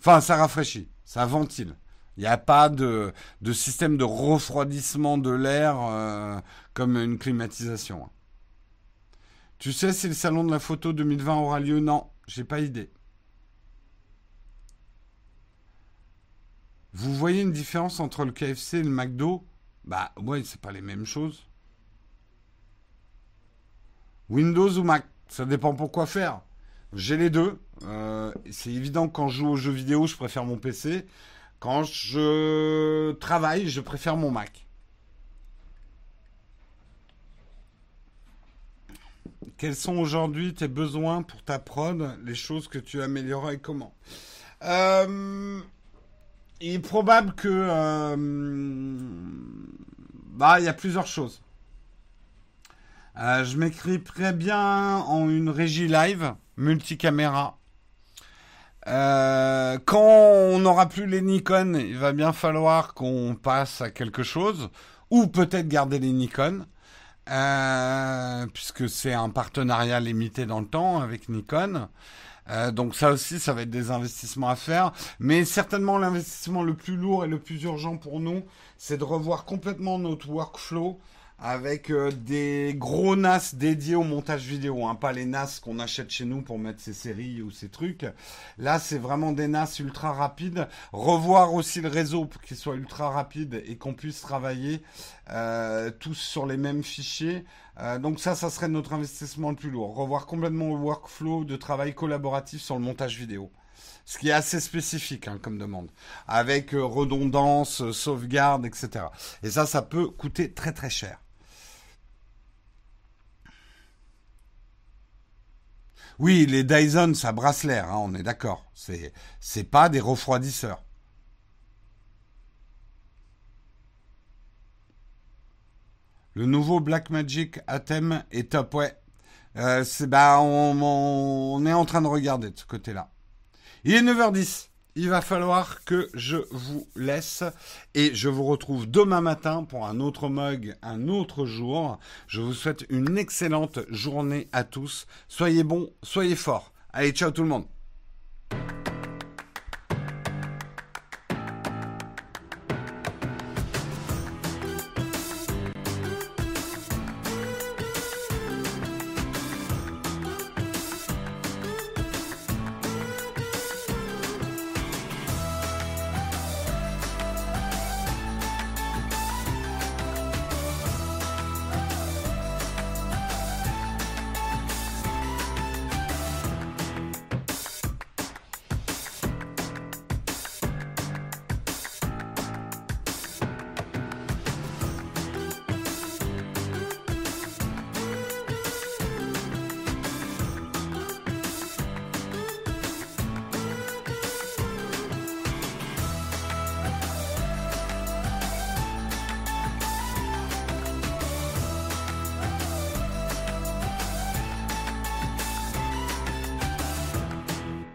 Speaker 1: Enfin, ça rafraîchit, ça ventile. Il n'y a pas de, système de refroidissement de l'air euh, comme une climatisation. Tu sais si le salon de la photo 2020 aura lieu? Non, j'ai pas idée. Vous voyez une différence entre le KFC et le McDo? Bah ouais, c'est pas les mêmes choses. Windows ou Mac, ça dépend pour quoi faire. J'ai les deux. Euh, c'est évident que quand je joue aux jeux vidéo, je préfère mon PC. Quand je travaille, je préfère mon Mac. Quels sont aujourd'hui tes besoins pour ta prod, les choses que tu améliorerais et comment euh, Il est probable que... Euh, bah, il y a plusieurs choses. Euh, je m'écris très bien en une régie live, multicaméra. quand on n'aura plus les Nikon, il va bien falloir qu'on passe à quelque chose, ou peut-être garder les Nikon. Euh, puisque c'est un partenariat limité dans le temps avec Nikon. Euh, donc ça aussi, ça va être des investissements à faire. Mais certainement l'investissement le plus lourd et le plus urgent pour nous, c'est de revoir complètement notre workflow avec euh, des gros NAS dédiés au montage vidéo, hein, pas les NAS qu'on achète chez nous pour mettre ses séries ou ses trucs. Là, c'est vraiment des NAS ultra rapides. Revoir aussi le réseau pour qu'il soit ultra rapide et qu'on puisse travailler euh, tous sur les mêmes fichiers. Euh, donc ça, ça serait notre investissement le plus lourd. Revoir complètement le workflow de travail collaboratif sur le montage vidéo ce qui est assez spécifique hein, comme demande, avec redondance, sauvegarde, etc. Et ça, ça peut coûter très très cher. Oui, les Dyson, ça brasse l'air, hein, on est d'accord. C'est, c'est pas des refroidisseurs. Le nouveau Blackmagic Atem est top, ouais. Euh, c'est, bah, on, on, est en train de regarder de ce côté-là. Il est 9h10 il va falloir que je vous laisse et je vous retrouve demain matin pour un autre mug, un autre jour. Je vous souhaite une excellente journée à tous. Soyez bons, soyez forts. Allez, ciao tout le monde.